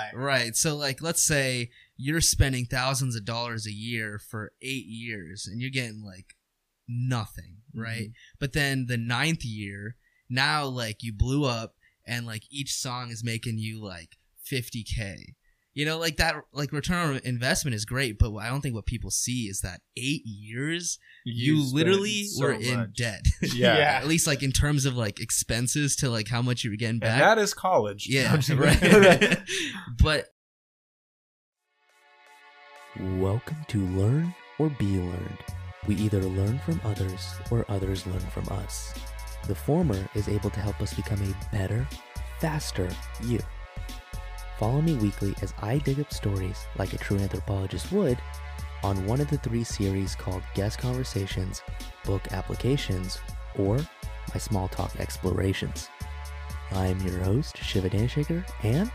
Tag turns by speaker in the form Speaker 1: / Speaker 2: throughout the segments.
Speaker 1: guy.
Speaker 2: Right. So like let's say you're spending thousands of dollars a year for 8 years and you're getting like nothing, right?
Speaker 1: Mhm.
Speaker 2: But then the ninth year, now like you blew up and like each song is making you like 50k. You know, like that like return on investment is great, but I don't think what people see is that 8 years you,
Speaker 3: spend
Speaker 2: literally
Speaker 3: so
Speaker 2: were in debt.
Speaker 3: Yeah.
Speaker 1: Yeah.
Speaker 2: At least like in terms of like expenses to like how much you were getting
Speaker 3: And
Speaker 2: back.
Speaker 3: that is college.
Speaker 2: Yeah,
Speaker 3: I'm
Speaker 2: right. but
Speaker 4: Welcome to Learn or Be Learned. We either learn from others or others learn from us. The former is able to help us become a better, faster you. Follow me weekly as I dig up stories like a true anthropologist would on one of the three series called Guest Conversations, Book Applications, or My Small Talk Explorations. I'm your host, Shiva Dhanasekar, and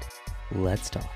Speaker 4: let's talk.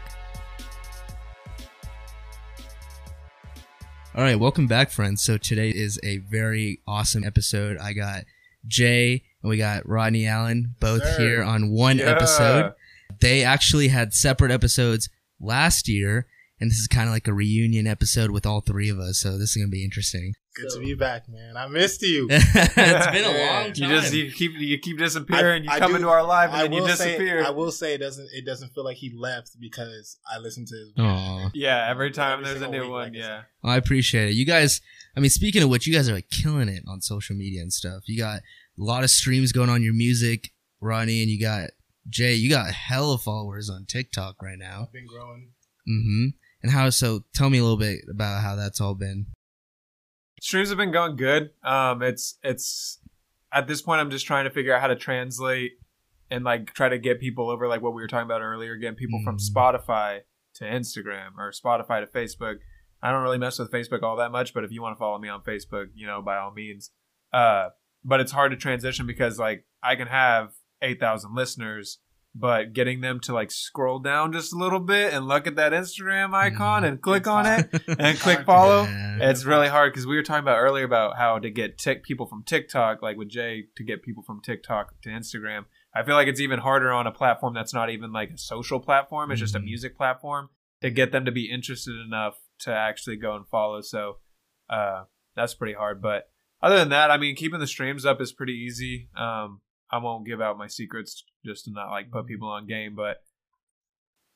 Speaker 2: All right, welcome back, friends. So today is a very awesome episode. I got Jay and we got Rodney Alan both
Speaker 1: Sir.
Speaker 2: here on one
Speaker 3: Yeah.
Speaker 2: episode. They actually had separate episodes last year, and this is kind of like a reunion episode with all three of us. So this is gonna be interesting.
Speaker 1: Good to be back, man. I missed you.
Speaker 2: it's been a long time.
Speaker 3: You just you keep you keep disappearing. you
Speaker 1: I
Speaker 3: come
Speaker 1: do-
Speaker 3: into our live and
Speaker 1: I
Speaker 3: then you disappear.
Speaker 1: say, I will say, it doesn't it doesn't feel like he left because I listened to his.
Speaker 2: Aw.
Speaker 3: yeah, every time
Speaker 1: Every
Speaker 3: there's a new
Speaker 1: week,
Speaker 3: one.
Speaker 1: like I
Speaker 3: yeah.
Speaker 2: I appreciate it. You guys, I mean, speaking of which, you guys are like killing it on social media and stuff. You got a lot of streams going on your music, Ronnie, and you got Jay. You got hella followers on TikTok right now.
Speaker 1: I've been growing.
Speaker 2: Mm-hmm. And how? So, tell me a little bit about how that's all been.
Speaker 3: Streams have been going good. Um, it's it's at this point I'm just trying to figure out how to translate and like try to get people over like what we were talking about earlier, getting people from
Speaker 2: Mhm.
Speaker 3: Spotify to Instagram or Spotify to Facebook. I don't really mess with Facebook all that much, but if you want to follow me on Facebook, you know, by all means. Uh, but it's hard to transition because like I can have eight thousand listeners, but getting them to like scroll down just a little bit and look at that Instagram icon
Speaker 2: Mhm.
Speaker 3: and click on it and
Speaker 1: It's
Speaker 3: click follow. It's really hard because we were talking about earlier about how to get tick people from TikTok, like with Jay, to get people from TikTok to Instagram. I feel like it's even harder on a platform that's not even like a social platform; it's just a
Speaker 2: Mhm.
Speaker 3: music platform to get them to be interested enough to actually go and follow. So uh, that's pretty hard. But other than that, I mean, keeping the streams up is pretty easy. Um, I won't give out my secrets just to not like put people on game, but.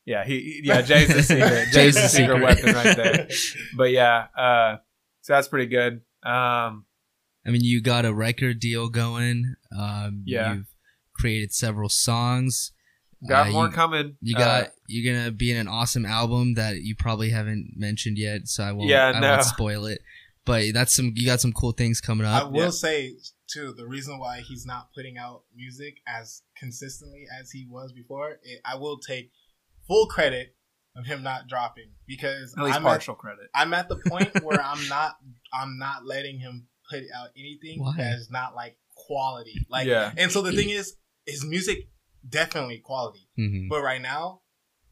Speaker 3: Yeah, he, he- yeah, Jay's the secret. Jay's the secret weapon right there but yeah, uh, so that's pretty good. Um,
Speaker 2: I mean, you got a record deal going. Um,
Speaker 3: Yeah.
Speaker 2: You've created several songs.
Speaker 3: got
Speaker 2: Uh,
Speaker 3: more
Speaker 2: you,
Speaker 3: coming.
Speaker 2: You
Speaker 3: Uh,
Speaker 2: got. you're gonna be in an awesome album that you probably haven't mentioned yet, so I won't.
Speaker 3: Yeah,
Speaker 2: I
Speaker 3: no.
Speaker 2: won't spoil it. But that's some. You got some cool things coming up.
Speaker 1: I will
Speaker 3: yeah.
Speaker 1: say too, the reason why he's not putting out music as consistently as he was before, it, I will take full credit of him not dropping because
Speaker 3: at least
Speaker 1: I'm
Speaker 3: partial credit.
Speaker 1: At, I'm at the point where I'm not I'm not letting him put out anything
Speaker 2: Why?
Speaker 1: that is not like quality. Like
Speaker 3: Yeah.
Speaker 1: and so the thing is his music definitely quality.
Speaker 2: Mhm.
Speaker 1: But right now,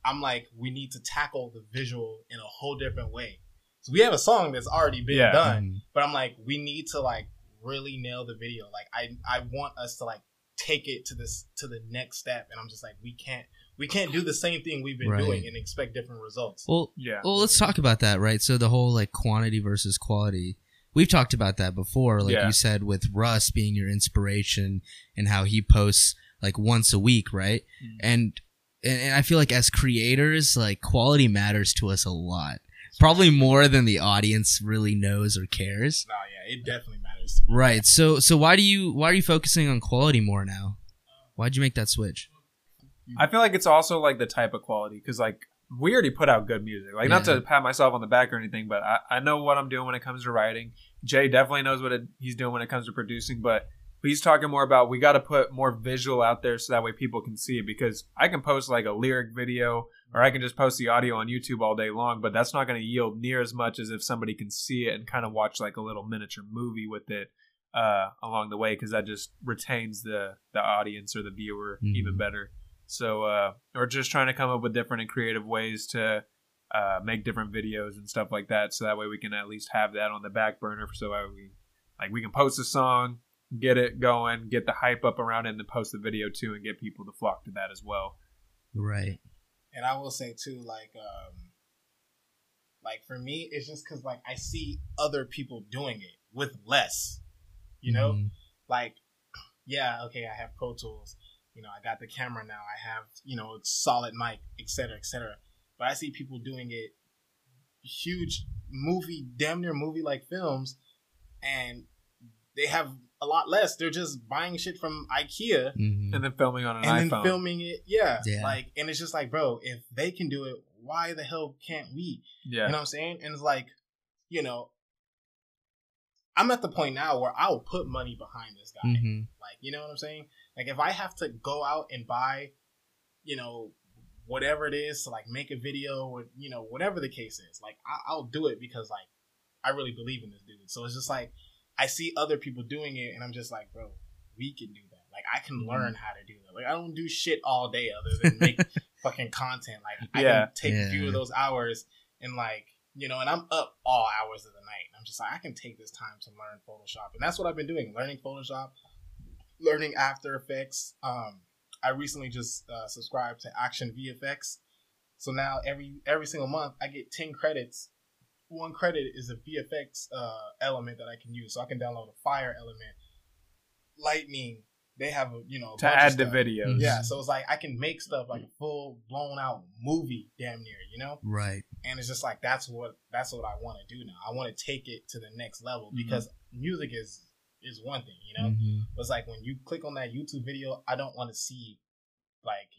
Speaker 1: I'm like, we need to tackle the visual in a whole different way. So we have a song that's already been
Speaker 3: Yeah.
Speaker 1: done,
Speaker 2: Mhm.
Speaker 1: but I'm like, we need to like really nail the video. Like I I want us to like take it to this to the next step. And I'm just like, we can't we can't do the same thing we've been
Speaker 2: Right.
Speaker 1: doing and expect different results.
Speaker 2: Well,
Speaker 3: Yeah.
Speaker 2: well, let's talk about that, right? So the whole like quantity versus quality. We've talked about that before, like
Speaker 3: Yeah.
Speaker 2: you said, with Russ being your inspiration and how he posts like once a week, right?
Speaker 3: Mhm.
Speaker 2: And and and I feel like as creators, like quality matters to us a lot. Probably more than the audience really knows or cares.
Speaker 1: No, yeah, it definitely matters. To me.
Speaker 2: Right. So so why do you why are you focusing on quality more now? Why'd you make that switch?
Speaker 3: I feel like it's also like the type of quality because like we already put out good music. Like not to pat myself on the back or anything, but I, I know what I'm doing when it comes to writing. Jay definitely knows what it, he's doing when it comes to producing, but he's talking more about we got to put more visual out there so that way people can see it because I can post like a lyric video or I can just post the audio on YouTube all day long, but that's not going to yield near as much as if somebody can see it and kind of watch like a little miniature movie with it uh, along the way because that just retains the the audience or the viewer
Speaker 2: Mhm.
Speaker 3: even better. So uh, we're just trying to come up with different and creative ways to uh, make different videos and stuff like that, so that way we can at least have that on the back burner. So that we like we can post a song, get it going, get the hype up around it, and then post the video too, and get people to flock to that as well.
Speaker 2: Right.
Speaker 1: And I will say too, like, um, like for me, it's just because like I see other people doing it with less. You know,
Speaker 2: Mhm.
Speaker 1: like, yeah, okay, I have Pro Tools. You know, I got the camera now. I have you know solid mic, et cetera, et cetera. But I see people doing it huge movie, damn near movie like films, and they have a lot less. They're just buying shit from IKEA
Speaker 2: Mhm.
Speaker 3: and then filming on an
Speaker 1: and
Speaker 3: iPhone.
Speaker 1: then filming it. Yeah,
Speaker 2: Yeah.
Speaker 1: like, and it's just like, bro, if they can do it, why the hell can't we?
Speaker 3: yeah,
Speaker 1: You know what I'm saying? And it's like, you know, I'm at the point now where I'll put money behind this guy.
Speaker 2: Mhm.
Speaker 1: Like, you know what I'm saying? Like, if I have to go out and buy, you know, whatever it is to like make a video or you know whatever the case is, like I- I'll do it because like I really believe in this dude. So it's just like I see other people doing it, and I'm just like, bro, we can do that. Like I can
Speaker 3: Mhm.
Speaker 1: learn how to do that. Like I don't do shit all day other than make fucking content. Like I
Speaker 3: Yeah.
Speaker 1: can take a few of those hours and like you know, and I'm up all hours of the night. And I'm just like I can take this time to learn Photoshop, and that's what I've been doing: learning Photoshop, learning After Effects. Um, I recently just uh, subscribed to Action VFX, so now every every single month I get ten credits. One credit is a VFX uh, element that I can use, so I can download a fire element, lightning. They have a you know a
Speaker 3: to
Speaker 1: bunch of
Speaker 3: add the
Speaker 1: stuff.
Speaker 3: videos.
Speaker 1: Yeah, so it's like I can make stuff like a full blown out movie, damn near, you know.
Speaker 2: Right.
Speaker 1: And it's just like that's what that's what I want to do now. I want to take it to the next level
Speaker 3: Mhm.
Speaker 1: because music is is one thing, you know.
Speaker 2: Mhm.
Speaker 1: But it's like when you click on that YouTube video, I don't want to see like,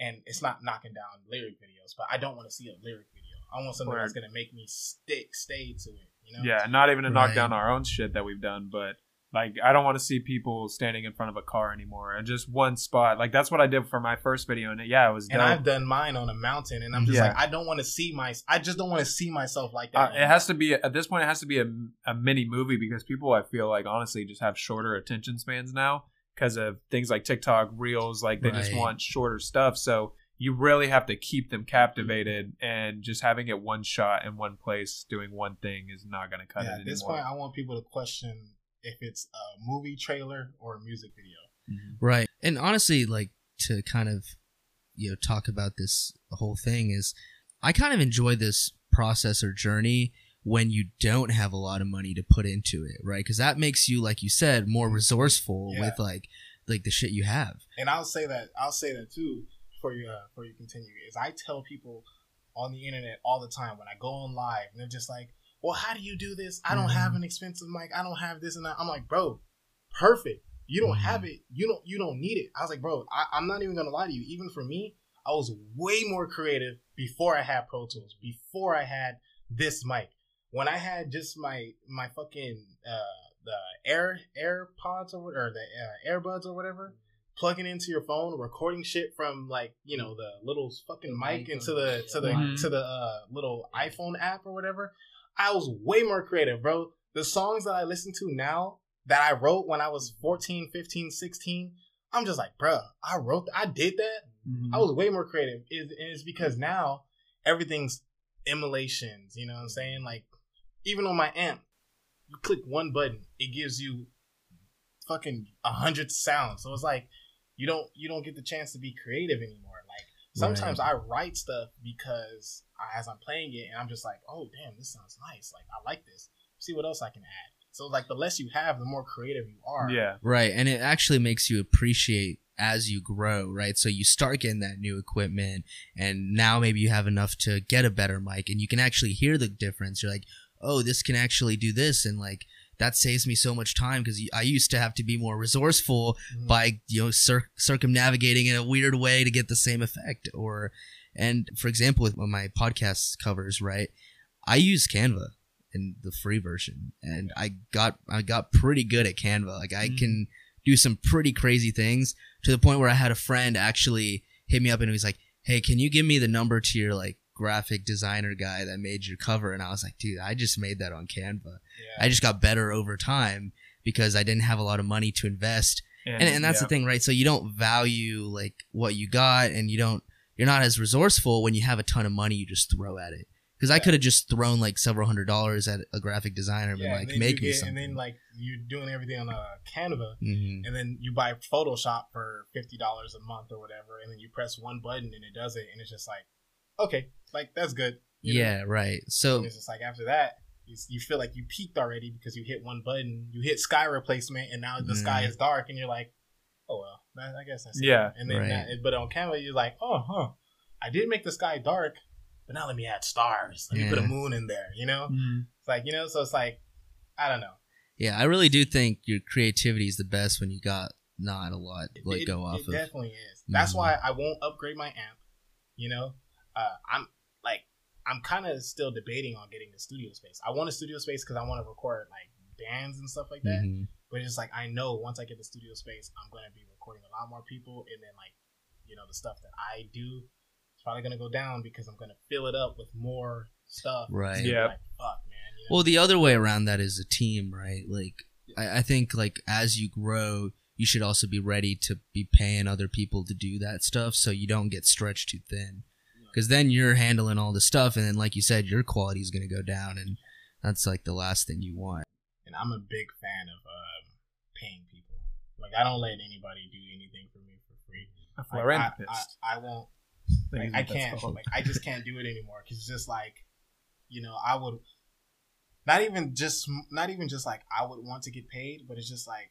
Speaker 1: and it's not knocking down lyric videos, but I don't want to see a lyric video. I want something that's gonna make me stick, stay to it, you know.
Speaker 3: Yeah, not even to knock down our own shit that we've done, but like I don't want to see people standing in front of a car anymore and just one spot. Like that's what I did for my first video, and yeah, it was
Speaker 1: And. I've done mine on a mountain, and I'm just
Speaker 3: Yeah.
Speaker 1: like, I don't want to see my, I just don't want to see myself like
Speaker 3: Uh,
Speaker 1: that.
Speaker 3: it has to be at this point. It has to be a, a mini movie because people, I feel like, honestly, just have shorter attention spans now because of things like TikTok, Reels. Like they just want shorter stuff. So you really have to keep them captivated, and just having it one shot in one place, doing one thing, is not going to cut
Speaker 1: yeah,
Speaker 3: it
Speaker 1: at this
Speaker 3: anymore.
Speaker 1: point, I want people to question if it's a movie trailer or a music video.
Speaker 3: Mhm.
Speaker 2: Right. And honestly, like to kind of you know talk about this whole thing is I kind of enjoy this process or journey when you don't have a lot of money to put into it, right? Cuz that makes you like you said more resourceful
Speaker 1: Yeah.
Speaker 2: with like like the shit you have.
Speaker 1: And I'll say that I'll say that too before you uh, before you continue. Is I tell people on the internet all the time when I go on live, and they're just like, "Well, how do you do this? I don't
Speaker 2: Mhm.
Speaker 1: have an expensive mic. I don't have this and that." I'm like, "Bro, perfect. You don't
Speaker 2: Mhm.
Speaker 1: have it. You don't. You don't need it." I was like, "Bro, I, I'm not even gonna lie to you. Even for me, I was way more creative before I had Pro Tools. Before I had this mic. When I had just my my fucking uh the Air AirPods or or the uh, Airbuds or whatever." Plugging into your phone, recording shit from like you know the little fucking mic into the to the
Speaker 3: Mhm.
Speaker 1: to the uh, little iPhone app or whatever. I was way more creative, bro. The songs that I listen to now that I wrote when I was 14, 15, 16, I'm just like, bro, I wrote, I did that.
Speaker 3: Mhm.
Speaker 1: I was way more creative. Is is because now everything's emulations. You know what I'm saying? Like even on my amp, you click one button, it gives you fucking a hundred sounds. So it's like you don't you don't get the chance to be creative anymore. Like sometimes I write stuff because I, as I'm playing it, and I'm just like, oh damn, this sounds nice. Like I like this. See what else I can add. So like the less you have, the more creative you are.
Speaker 3: yeah,
Speaker 2: Right. And it actually makes you appreciate as you grow, right? So you start getting that new equipment and now maybe you have enough to get a better mic and you can actually hear the difference. You're like, "Oh, this can actually do this." And like that saves me so much time because I used to have to be more resourceful
Speaker 1: Mhm.
Speaker 2: by you know cir- circumnavigating in a weird way to get the same effect or and for example with my podcast covers right i use canva in the free version and i got i got pretty good at canva like i
Speaker 3: Mhm.
Speaker 2: can do some pretty crazy things to the point where i had a friend actually hit me up and he was like hey can you give me the number to your like graphic designer guy that made your cover and i was like dude i just made that on canva
Speaker 1: Yeah.
Speaker 2: i just got better over time because i didn't have a lot of money to invest and, and that's
Speaker 3: yeah.
Speaker 2: the thing right so you don't value like what you got and you don't you're not as resourceful when you have a ton of money you just throw at it because i could have just thrown like several hundred dollars at a graphic designer and been like
Speaker 1: and
Speaker 2: make me
Speaker 1: get-
Speaker 2: something
Speaker 1: And then like you're doing everything on a Canva,
Speaker 2: Mhm.
Speaker 1: and then you buy Photoshop for fifty dollars a month or whatever, and then you press one button and it does it, and it's just like okay, like that's good. you know?
Speaker 2: Yeah, right. So
Speaker 1: And it's just like after that, you, you feel like you peaked already because you hit one button, you hit sky replacement, and now the sky
Speaker 2: Mhm.
Speaker 1: is dark, and you're like, oh well, that, I guess that's it.
Speaker 3: Yeah.
Speaker 1: And then,
Speaker 2: Right.
Speaker 1: that, but on Canva, you're like, oh, huh, I did make the sky dark, but now let me add stars. Let me put a moon in there. You know,
Speaker 3: Mm.
Speaker 1: it's like you know, so it's like, I don't know.
Speaker 2: yeah, I really do think your creativity is the best when you got not a lot to like
Speaker 1: it,
Speaker 2: go off
Speaker 1: it
Speaker 2: of.
Speaker 1: definitely is. That's
Speaker 2: Mhm.
Speaker 1: why I won't upgrade my amp. You know, uh, I'm like I'm kind of still debating on getting the studio space. I want a studio space because I want to record like bands and stuff like that.
Speaker 2: Mhm.
Speaker 1: But it's like I know once I get the studio space, I'm gonna be recording a lot more people, and then like you know the stuff that I do is probably gonna go down because I'm gonna fill it up with more stuff.
Speaker 2: Right.
Speaker 3: Yeah.
Speaker 1: Like fuck, man. You know?
Speaker 2: Well, the other way around that is a team, right? Like, I, I think like as you grow, you should also be ready to be paying other people to do that stuff, so you don't get stretched too thin. Because then you're handling all the stuff, and then, like you said, your quality is going to go down, and that's like the last thing you want.
Speaker 1: and I'm a big fan of um, paying people. Like I don't let anybody do anything for me for free. Like, I,
Speaker 3: philanthropist.
Speaker 1: I, I won't.
Speaker 3: I
Speaker 1: Like, I can't. Like I just can't do it anymore because it's just like, you know, I would. Not even just, not even just like I would want to get paid, but it's just like,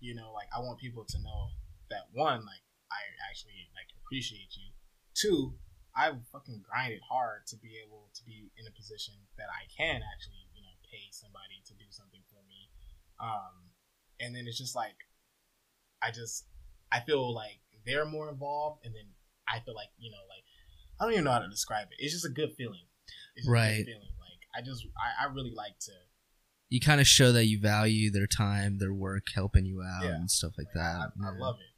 Speaker 1: you know, like I want people to know that one, like I actually like appreciate you. Two, I fucking grinded hard to be able to be in a position that I can actually, you know, pay somebody to do something for me. Um, and then it's just like, I just, I feel like they're more involved, and then I feel like, you know, like I don't even know how to describe it. It's just a good feeling. It's just a
Speaker 2: Right.
Speaker 1: good feeling. Like I just, I, I really like to.
Speaker 2: You kind of show that you value their time, their work, helping you out,
Speaker 1: Yeah.
Speaker 2: and stuff like
Speaker 1: Like,
Speaker 2: that.
Speaker 1: I, I
Speaker 2: Yeah.
Speaker 1: love it. Like I love it.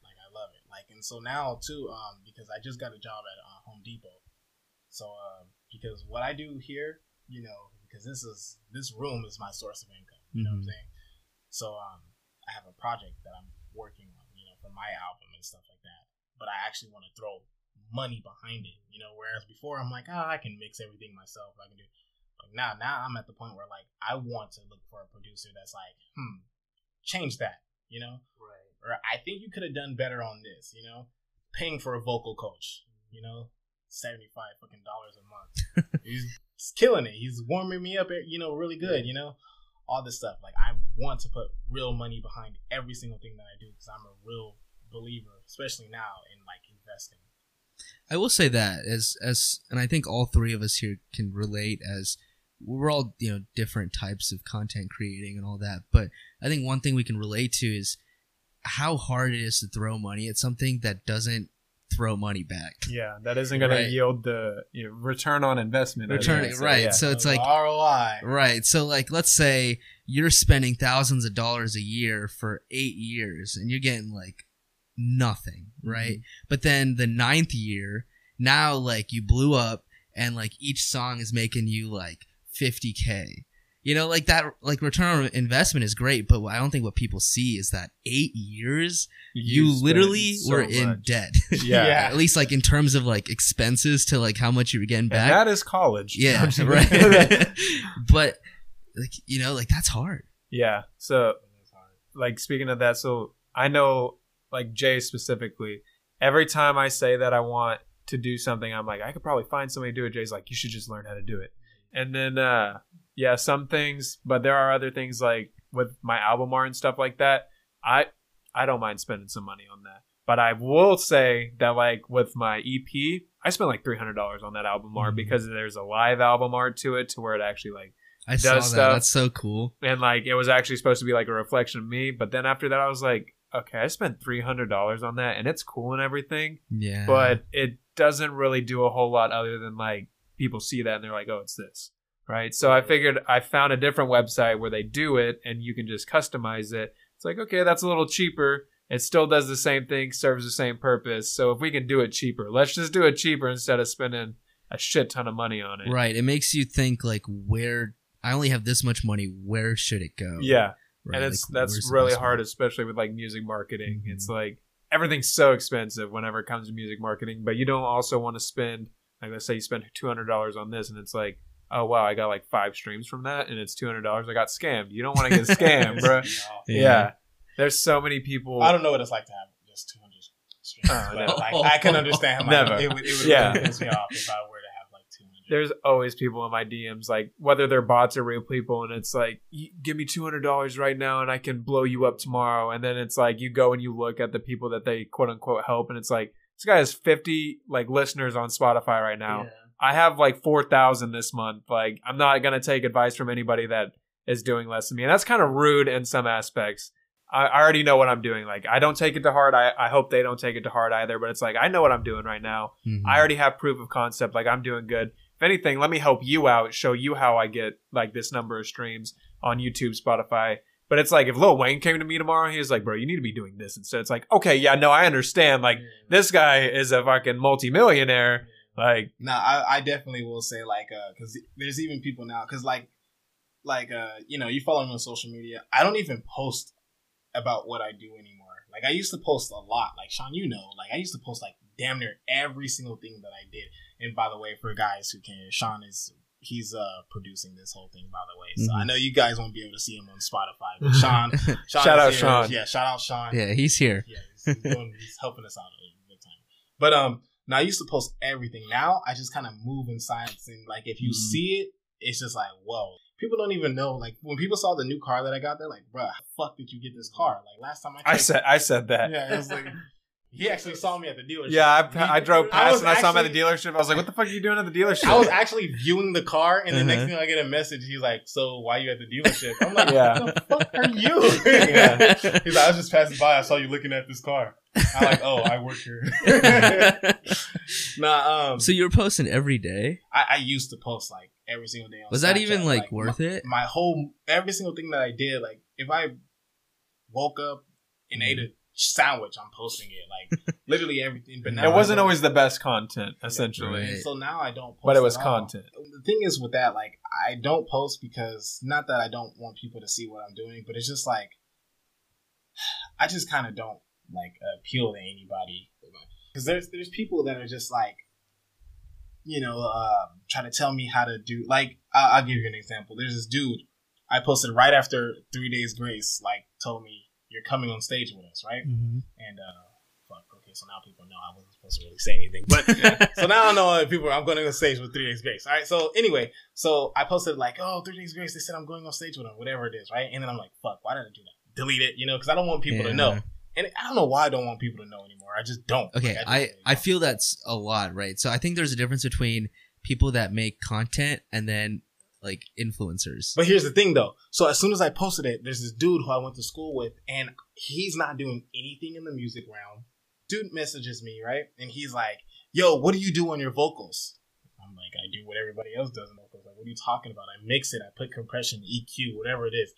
Speaker 1: Like and so now too, um, because I just got a job at uh, Home Depot. So um, because what I do here, you know, because this is this room is my source of income. You know what I'm
Speaker 2: Mhm.
Speaker 1: saying? So um, I have a project that I'm working on, you know, for my album and stuff like that. But I actually want to throw money behind it, you know. Whereas before I'm like, ah, I can mix everything myself. I can do. Like now, now I'm at the point where like I want to look for a producer that's like, hmm, change that, you know
Speaker 3: Right.
Speaker 1: or I think you could have done better on this, you know, paying for a vocal coach, you know, seventy five fucking dollars a month. he's, he's killing it. He's warming me up, you know, really good, you know, all this stuff. Like I want to put real money behind every single thing that I do because I'm a real believer, especially now in like investing.
Speaker 2: I will say that as as and I think all three of us here can relate as we're all you know different types of content creating and all that but I think one thing we can relate to is how hard it is to throw money at something that doesn't throw money back.
Speaker 3: Yeah, that isn't going
Speaker 2: Right.
Speaker 3: to yield the you know, return on investment.
Speaker 2: Return
Speaker 3: guess.
Speaker 2: right.
Speaker 3: yeah.
Speaker 2: So it's like
Speaker 1: ROI.
Speaker 2: Right. So like let's say you're spending thousands of dollars a year for 8 years and you're getting like nothing, mm-hmm. right? But then the ninth year, now like you blew up and like each song is making you like 50k. You know, like that like return on investment is great, but I don't think what people see is that 8 years you,
Speaker 3: spend
Speaker 2: literally
Speaker 3: so
Speaker 2: were in debt.
Speaker 3: Yeah.
Speaker 1: Yeah.
Speaker 2: At least like in terms of like expenses to like how much you were getting
Speaker 3: And
Speaker 2: back.
Speaker 3: that is college.
Speaker 2: Yeah, right. but like you know, like that's hard.
Speaker 3: yeah. So like speaking of that, so I know like Jay specifically, every time I say that I want to do something, I'm like, I could probably find somebody to do it. Jay's like, you should just learn how to do it. And then uh yeah, some things, but there are other things like with my album art and stuff like that. I I don't mind spending some money on that. But I will say that like with my EP, I spent like three hundred dollars on that album art
Speaker 2: Mhm.
Speaker 3: because there's a live album art to it to where it actually like
Speaker 2: I saw that.
Speaker 3: Stuff.
Speaker 2: That's so cool.
Speaker 3: and like it was actually supposed to be like a reflection of me. But then after that, I was like, okay, I spent three hundred dollars on that, and it's cool and everything,
Speaker 2: Yeah.
Speaker 3: but it doesn't really do a whole lot other than like people see that and they're like, oh, it's this, right? So I figured I found a different website where they do it, and you can just customize it. It's like, okay, that's a little cheaper. It still does the same thing, serves the same purpose. So if we can do it cheaper, let's just do it cheaper instead of spending a shit ton of money on it.
Speaker 2: right. It makes you think like where I only have this much money. Where should it go?
Speaker 3: Yeah.
Speaker 2: Right,
Speaker 3: and it's
Speaker 2: like,
Speaker 3: that's really hard,
Speaker 2: one?
Speaker 3: especially with like music marketing.
Speaker 2: Mhm.
Speaker 3: It's like everything's so expensive whenever it comes to music marketing, but you don't also want to spend like let's say you spend two hundred dollars on this, and it's like, oh wow, I got like five streams from that, and it's two hundred dollars. I got scammed. You don't want to get scammed, bro.
Speaker 1: You know,
Speaker 3: Yeah. there's so many people.
Speaker 1: I don't know what it's like to have just 200 streams,
Speaker 3: Oh,
Speaker 1: but
Speaker 3: no.
Speaker 1: like I can understand. Like,
Speaker 3: Never.
Speaker 1: It would, it would
Speaker 3: Yeah.
Speaker 1: really piss me off if I were to have like two hundred.
Speaker 3: there's always people in my DMs, like whether they're bots or real people, and it's like, give me two hundred dollars right now, and I can blow you up tomorrow. And then it's like you go and you look at the people that they quote unquote help, and it's like this guy has fifty like listeners on Spotify right now. I have like four thousand this month. Like I'm not gonna take advice from anybody that is doing less than me, and that's kind of rude in some aspects. I, I already know what I'm doing. Like I don't take it to heart. I, I hope they don't take it to heart either. But it's like I know what I'm doing right now.
Speaker 2: Mhm.
Speaker 3: I already have proof of concept. Like I'm doing good. If anything, let me help you out, show you how I get like this number of streams on YouTube, Spotify. But it's like if Lil Wayne came to me tomorrow, he was like, "Bro, you need to be doing this instead." It's like, okay, yeah, no, I understand. Like this guy is a fucking multimillionaire. Like,
Speaker 1: No, I, I definitely will say like uh because there's even people now because like like uh you know you follow me on social media. I don't even post about what I do anymore. Like I used to post a lot. Like Sean, you know, like I used to post like damn near every single thing that I did. And by the way, for guys who can, Sean is he's uh producing this whole thing. By the way, so
Speaker 2: Mhm.
Speaker 1: I know you guys won't be able to see him on Spotify. But Sean, Sean
Speaker 3: Shout out
Speaker 1: here.
Speaker 3: Sean.
Speaker 1: Yeah, shout out Sean.
Speaker 2: yeah, he's here.
Speaker 1: Yeah, he's, he's, doing, he's helping us out a big time. But um, now I used to post everything. Now I just kind of move in silence, and like if you
Speaker 3: Mhm.
Speaker 1: see it, it's just like whoa. People don't even know. Like when people saw the new car that I got, they're like, "Bruh, the fuck did you get this car?" Like last time I,
Speaker 3: I said, I said that.
Speaker 1: yeah, it was like he actually saw me at the dealership.
Speaker 3: Yeah, I, I drove past
Speaker 1: was
Speaker 3: and I saw him at the dealership. I was like, "What the fuck are you doing at the dealership?"
Speaker 1: I was actually viewing the car, and the next
Speaker 2: Uh-huh.
Speaker 1: thing I get a message. He's like, "So why are you at the dealership?" I'm like,
Speaker 3: Yeah.
Speaker 1: "What the fuck are you?"
Speaker 3: Yeah.
Speaker 1: He's like, "I was just passing by. I saw you looking at this car." I'm like, "Oh, I work here." nah, um,
Speaker 2: so you were posting every day.
Speaker 1: I, I used to post like every single day. On
Speaker 2: Was that
Speaker 1: Snapchat.
Speaker 2: even like, worth
Speaker 1: my,
Speaker 2: it?
Speaker 1: My whole every single thing that I did, like if I woke up and ate a sandwich, I'm posting it. Like literally everything. But now
Speaker 3: it wasn't always the best content, essentially.
Speaker 2: Right.
Speaker 1: so now I don't post.
Speaker 3: But it was
Speaker 1: at all.
Speaker 3: content.
Speaker 1: The thing is with that, like I don't post because not that I don't want people to see what I'm doing, but it's just like I just kind of don't like appeal to anybody because there's there's people that are just like you know uh, trying to tell me how to do like I'll, I'll give you an example. There's this dude I posted right after Three Days Grace like told me you're coming on stage with us, right?
Speaker 2: Mm-hmm.
Speaker 1: And uh, fuck, okay, so now people know I wasn't supposed to really say anything, but so now I know if people I'm going on stage with Three Days Grace. All right, so anyway, so I posted like, oh, Three Days Grace. They said I'm going on stage with them, whatever it is, right? And then I'm like, fuck, why did I do that? Delete it, you know, because I don't want people
Speaker 2: Yeah.
Speaker 1: to know. And I don't know why I don't want people to know anymore. I just don't.
Speaker 2: Okay,
Speaker 1: Like, just
Speaker 2: I
Speaker 1: really
Speaker 2: I feel that's a lot, right? So I think there's a difference between people that make content and then like influencers.
Speaker 1: But here's the thing, though. So as soon as I posted it, there's this dude who I went to school with, and he's not doing anything in the music realm. Dude messages me, right? And he's like, "Yo, what do you do on your vocals?" I'm like, "I do what everybody else does in vocals." Like, what are you talking about? I mix it, I put compression, EQ, whatever it is.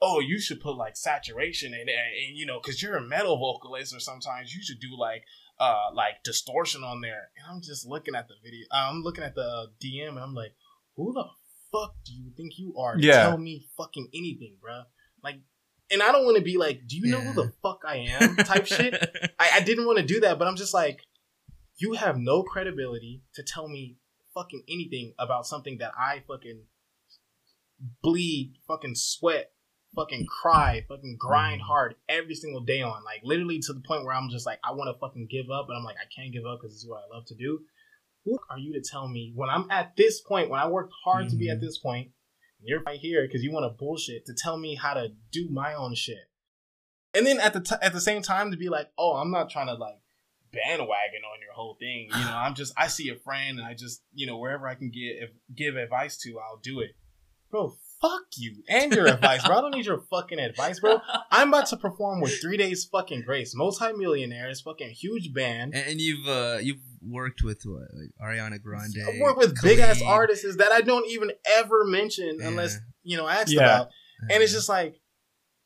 Speaker 1: Oh, you should put like saturation and, and, and you know, because you're a metal vocalist, or sometimes you should do like uh like distortion on there. And I'm just looking at the video. I'm looking at the DM, and I'm like, who the fuck do you think you are
Speaker 3: Yeah.
Speaker 1: tell me fucking anything, bruh? Like, and I don't want to be like, do you know who the fuck I am? Type shit. I, I didn't want to do that, but I'm just like, you have no credibility to tell me fucking anything about something that I fucking bleed, fucking sweat, fucking cry, fucking grind mm-hmm. hard every single day on. Like literally to the point where I'm just like, I want to fucking give up, and I'm like, I can't give up because this is what I love to do. Who are you to tell me when I'm at this point, when I worked hard to be at
Speaker 2: Mhm.
Speaker 1: this point, you're right here because you want to bullshit to tell me how to do my own shit, and then at the t- at the same time to be like, oh, I'm not trying to like bandwagon on your whole thing. You know, I'm just I see a friend and I just you know wherever I can give give advice to, I'll do it, bro. Fuck you and your advice, bro. I don't need your fucking advice, bro. I'm about to perform with Three Days Fucking Grace, multi-millionaires, fucking huge band.
Speaker 2: and, and you've uh you've worked with what like Ariana Grande.
Speaker 1: I work with big ass artists that I don't even ever mention
Speaker 2: Yeah.
Speaker 1: unless you know asked
Speaker 3: Yeah.
Speaker 1: about. And it's just like,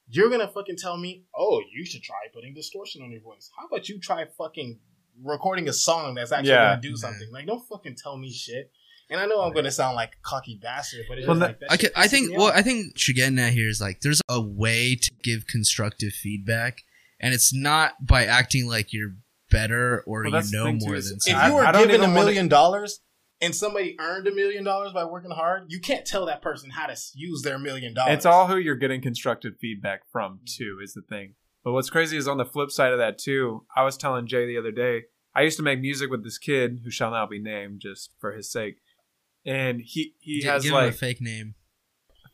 Speaker 1: you're gonna fucking tell me, oh, you should try putting distortion on your voice. How about you try fucking recording a song that's actually
Speaker 3: Yeah.
Speaker 1: gonna do something? Like, don't fucking tell me shit. And I know I'm oh, gonna sound like a cocky bastard, but it's
Speaker 3: Well,
Speaker 1: just like that
Speaker 2: I, can, I think
Speaker 1: me
Speaker 2: well. I think what you're getting at here is like there's a way to give constructive feedback, and it's not by acting like you're better or
Speaker 3: Well,
Speaker 2: you know
Speaker 3: thing, too,
Speaker 2: more than
Speaker 3: if
Speaker 1: if you were
Speaker 3: I
Speaker 1: given a
Speaker 3: even wanna-
Speaker 1: million dollars and somebody earned a million dollars by working hard, you can't tell that person how to use their million dollars.
Speaker 3: It's all who you're getting constructive feedback from mm. too is the thing. But what's crazy is on the flip side of that too. I was telling Jay the other day. I used to make music with this kid who shall not be named, just for his sake. And he he
Speaker 2: Gi-
Speaker 3: has
Speaker 2: give him a fake name.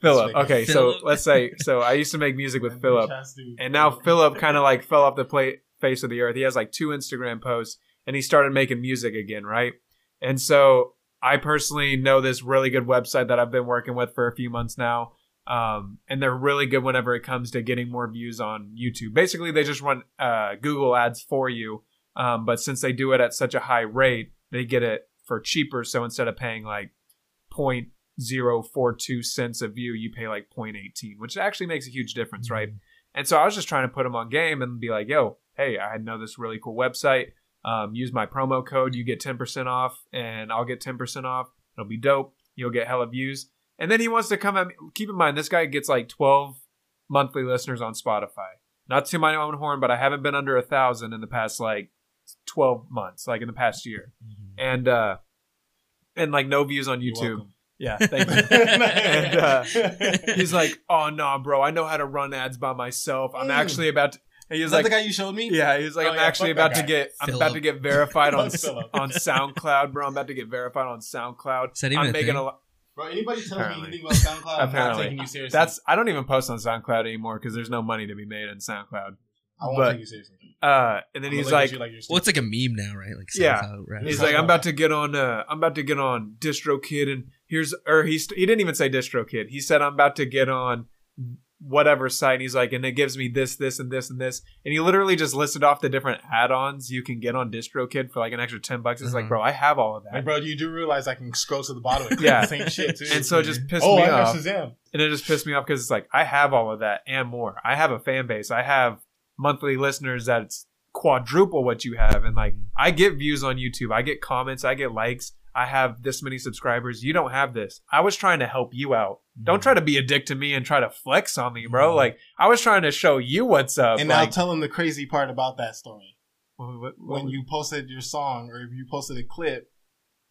Speaker 3: Philip.
Speaker 1: Philip.
Speaker 3: Okay,
Speaker 2: Philip.
Speaker 3: so let's say so I used to make music with Philip,
Speaker 1: bitch has to-
Speaker 3: and now Philip kind of like fell off the plate face of the earth. He has like two Instagram posts, and he started making music again, right? And so I personally know this really good website that I've been working with for a few months now. Um, and they're really good whenever it comes to getting more views on YouTube. Basically, they just run uh, Google ads for you. Um, but since they do it at such a high rate, they get it for cheaper. So instead of paying like 0.042 cents a view, you pay like 0.18, which actually makes a huge difference, right? And so I was just trying to put them on game and be like, yo, hey, I know this really cool website. Um, use my promo code. You get 10% off, and I'll get 10% off. It'll be dope. You'll get hella views. And then he wants to come at me. Keep in mind, this guy gets like 12 monthly listeners on Spotify. Not to my own horn, but I haven't been under a thousand in the past like 12 months, like in the past year. And, uh, and like no views on YouTube. Yeah, thank you. and uh, he's like, "Oh no, bro, I know how to run ads by myself. I'm
Speaker 1: Mm.
Speaker 3: actually about." to... And he
Speaker 1: Is
Speaker 3: was
Speaker 1: that
Speaker 3: like,
Speaker 1: the guy you showed me?
Speaker 3: "Yeah." He was like,
Speaker 1: Oh,
Speaker 3: "I'm
Speaker 1: yeah,
Speaker 3: actually about to
Speaker 1: guy.
Speaker 3: get. I'm
Speaker 2: Philip.
Speaker 3: about to get verified on on SoundCloud, bro. I'm about to get verified on SoundCloud.
Speaker 2: Is that even
Speaker 3: I'm
Speaker 2: a
Speaker 3: making
Speaker 2: thing?
Speaker 3: a lot.
Speaker 1: Bro, anybody tells
Speaker 3: Apparently.
Speaker 1: me anything about SoundCloud, I'm not
Speaker 3: Apparently.
Speaker 1: taking you seriously.
Speaker 3: That's I don't even post on SoundCloud anymore because there's no money to be made in SoundCloud.
Speaker 1: I won't
Speaker 3: but-
Speaker 1: take you seriously.
Speaker 3: Uh, and then
Speaker 1: I'm
Speaker 3: he's
Speaker 1: gonna look at
Speaker 3: like,
Speaker 1: you like you're
Speaker 2: Well, it's like a meme now, right? Like
Speaker 3: Yeah.
Speaker 2: Right?
Speaker 3: He's like,
Speaker 1: like
Speaker 3: I'm about to get on. Uh, I'm about to get on DistroKid, and here's or he's he didn't even say DistroKid. He said I'm about to get on whatever site. And he's like, and it gives me this, this, and this, and this. And he literally just listed off the different add-ons you can get on DistroKid for like an extra ten bucks. It's like,
Speaker 2: Uh-huh.
Speaker 3: bro, I have all of that,
Speaker 1: Like, bro, you do realize I can scroll to the bottom and
Speaker 3: Yeah.
Speaker 1: yeah. the same shit too.
Speaker 3: and so it just pissed
Speaker 1: oh,
Speaker 3: me
Speaker 1: I
Speaker 3: off.
Speaker 1: got
Speaker 3: and it just pissed me off because it's like I have all of that and more. I have a fan base. I have monthly listeners that's quadruple what you have, and like I get views on YouTube. I get comments. I get likes. I have this many subscribers. You don't have this. I was trying to help you out. Don't try to be a dick to me and try to flex on me, bro.
Speaker 1: Mhm.
Speaker 3: Like I was trying to show you what's up.
Speaker 1: And
Speaker 3: like,
Speaker 1: tell him the crazy part about that story.
Speaker 3: what- what-
Speaker 1: When you posted your song or if you posted a clip,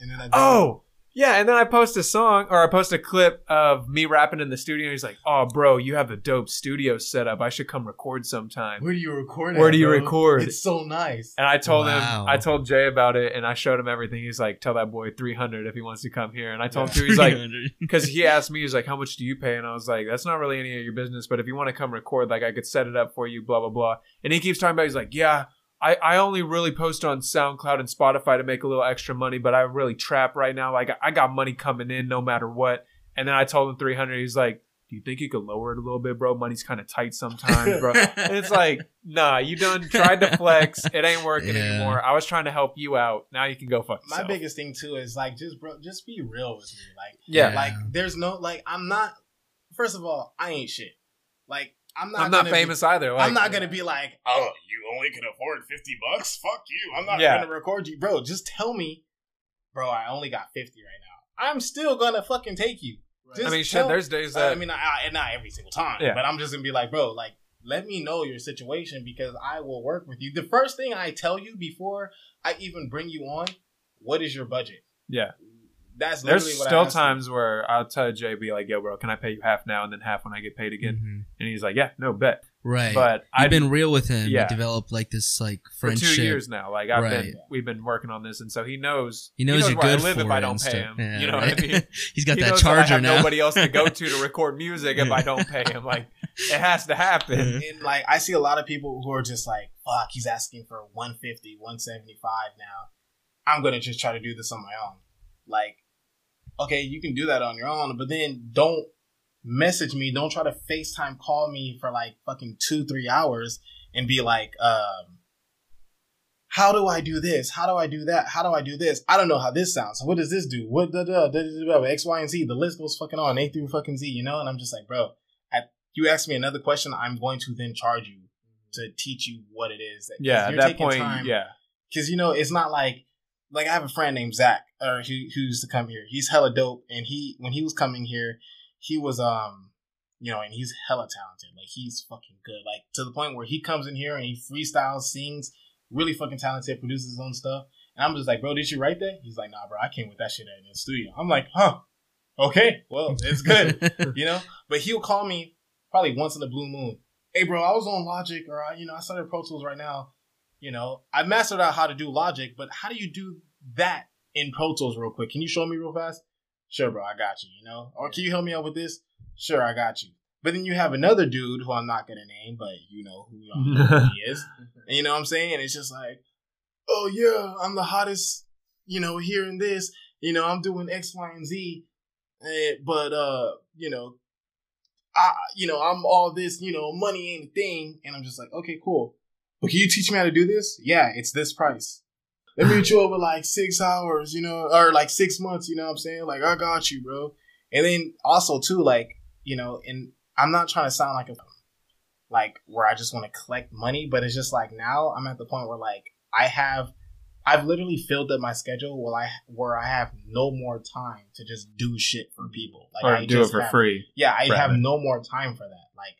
Speaker 1: and then I
Speaker 3: Oh, yeah. And then I post a song or I post a clip of me rapping in the studio. He's like, "Oh, bro, you have a dope studio setup. I should come record sometime."
Speaker 1: where do you record?
Speaker 3: Where
Speaker 1: at,
Speaker 3: do you
Speaker 1: bro?
Speaker 3: record?
Speaker 1: It's so nice.
Speaker 3: And I told
Speaker 2: Wow.
Speaker 3: him, I told Jay about it, and I showed him everything. He's like, "Tell that boy three hundred if he wants to come here." And I told him too. He's like, because he asked me, he's like, "How much do you pay?" And I was like, "That's not really any of your business, but if you want to come record, like, I could set it up for you." Blah blah blah. And he keeps talking about, he's like, "Yeah." I, I only really post on SoundCloud and Spotify to make a little extra money, but I really trap right now. Like I got money coming in no matter what. And then I told him 300. He's like, "Do you think you could lower it a little bit, bro? Money's kind of tight sometimes, bro." And it's like, nah, you done tried to flex. It ain't working
Speaker 2: Yeah.
Speaker 3: anymore. I was trying to help you out. Now you can go fuck
Speaker 1: My biggest thing too is like just bro, just be real with me. Like
Speaker 3: yeah.
Speaker 1: like there's no like I'm not. First of all, I ain't shit. Like I'm not.
Speaker 3: I'm not
Speaker 1: gonna be-
Speaker 3: famous either. Like,
Speaker 1: I'm not gonna be like, oh, you only can afford fifty bucks. Fuck you. I'm not
Speaker 3: Yeah.
Speaker 1: gonna record you, bro. Just tell me, bro. I only got fifty right now. I'm still gonna fucking take you.
Speaker 3: I
Speaker 1: Just
Speaker 3: mean, shit.
Speaker 1: tell-
Speaker 3: There's days that I
Speaker 1: mean, I, I, not every single time,
Speaker 3: Yeah.
Speaker 1: but I'm just gonna be like, bro, like, let me know your situation because I will work with you. The first thing I tell you before I even bring you on, what is your budget?
Speaker 3: yeah.
Speaker 1: That's
Speaker 3: There's
Speaker 1: what
Speaker 3: still
Speaker 1: ask you.
Speaker 3: times where I'll tell Jay, be like, "Yo, bro, can I pay you half now and then half when I get paid again?"
Speaker 2: Mhm.
Speaker 3: And he's like, "Yeah, no bet."
Speaker 2: Right.
Speaker 3: But
Speaker 2: I've
Speaker 3: I've
Speaker 2: been real with him.
Speaker 3: Yeah.
Speaker 2: We developed like this like
Speaker 3: for
Speaker 2: friendship.
Speaker 3: two years now. Like I've
Speaker 2: Right.
Speaker 3: been, we've been working on this, and so he knows.
Speaker 2: He knows, you're
Speaker 3: where
Speaker 2: good
Speaker 3: I live if I
Speaker 2: it
Speaker 3: don't
Speaker 2: and
Speaker 3: pay
Speaker 2: stuff.
Speaker 3: him.
Speaker 2: Yeah,
Speaker 3: you know
Speaker 2: right.
Speaker 3: what I mean?
Speaker 2: He's got
Speaker 3: he
Speaker 2: that
Speaker 3: knows that I
Speaker 2: charger
Speaker 3: have
Speaker 2: now.
Speaker 3: nobody else to go to to record music if I don't pay him. Like it has to happen.
Speaker 1: And like I see a lot of people who are just like, fuck, he's asking for 150, 175 now. I'm gonna just try to do this on my own. Like, okay, you can do that on your own, but then don't message me, don't try to FaceTime call me for like fucking two, three hours and be like, um, how do I do this? How do I do that? How do I do this? I don't know how this sounds. What does this do? What da da da da da X, Y, and Z. The list goes fucking on, A through fucking Z, you know? And I'm just like, bro, at you ask me another question, I'm going to then charge you to teach you what it is. That,
Speaker 3: Yeah, at
Speaker 1: you're
Speaker 3: that point,
Speaker 1: time-
Speaker 3: yeah,
Speaker 1: because you know it's not like like I have a friend named Zach or who, who used to come here. He's hella dope, and he when he was coming here, he was um you know, and he's hella talented. Like he's fucking good. Like to the point where he comes in here and he freestyles, sings, really fucking talented, produces his own stuff. And I'm just like, bro, did you write that? He's like, nah, bro, I came with that shit in the studio. I'm like, huh, okay, well, it's good you know. But he'll call me probably once in a blue moon. Hey, bro, I was on Logic, or I, you know, I started Pro Tools right now. You know, I mastered out how to do Logic, but how do you do that in Pro Tools real quick? Can you show me real fast? Sure, bro, I got you. You know, or can you help me out with this? Sure, I got you. But then you have another dude who I'm not gonna name, but you know who, who he is. And you know what I'm saying? It's just like, oh yeah, I'm the hottest, you know, here in this. You know, I'm doing X, Y, and Z. Eh, but uh, you know, I you know, I'm all this, you know, money ain't a thing. And I'm just like, okay, cool. But can you teach me how to do this? Yeah, it's this price. Let me meet you over like six hours, you know, or like six months, you know what I'm saying? Like, I got you, bro. And then also too, like, you know, and I'm not trying to sound like a like where I just want to collect money, but it's just like now I'm at the point where like I have I've literally filled up my schedule where I where I have no more time to just do shit for people. Like
Speaker 3: or
Speaker 1: I
Speaker 3: do it for
Speaker 1: have-
Speaker 3: free.
Speaker 1: Yeah, I have no more time for that. Like,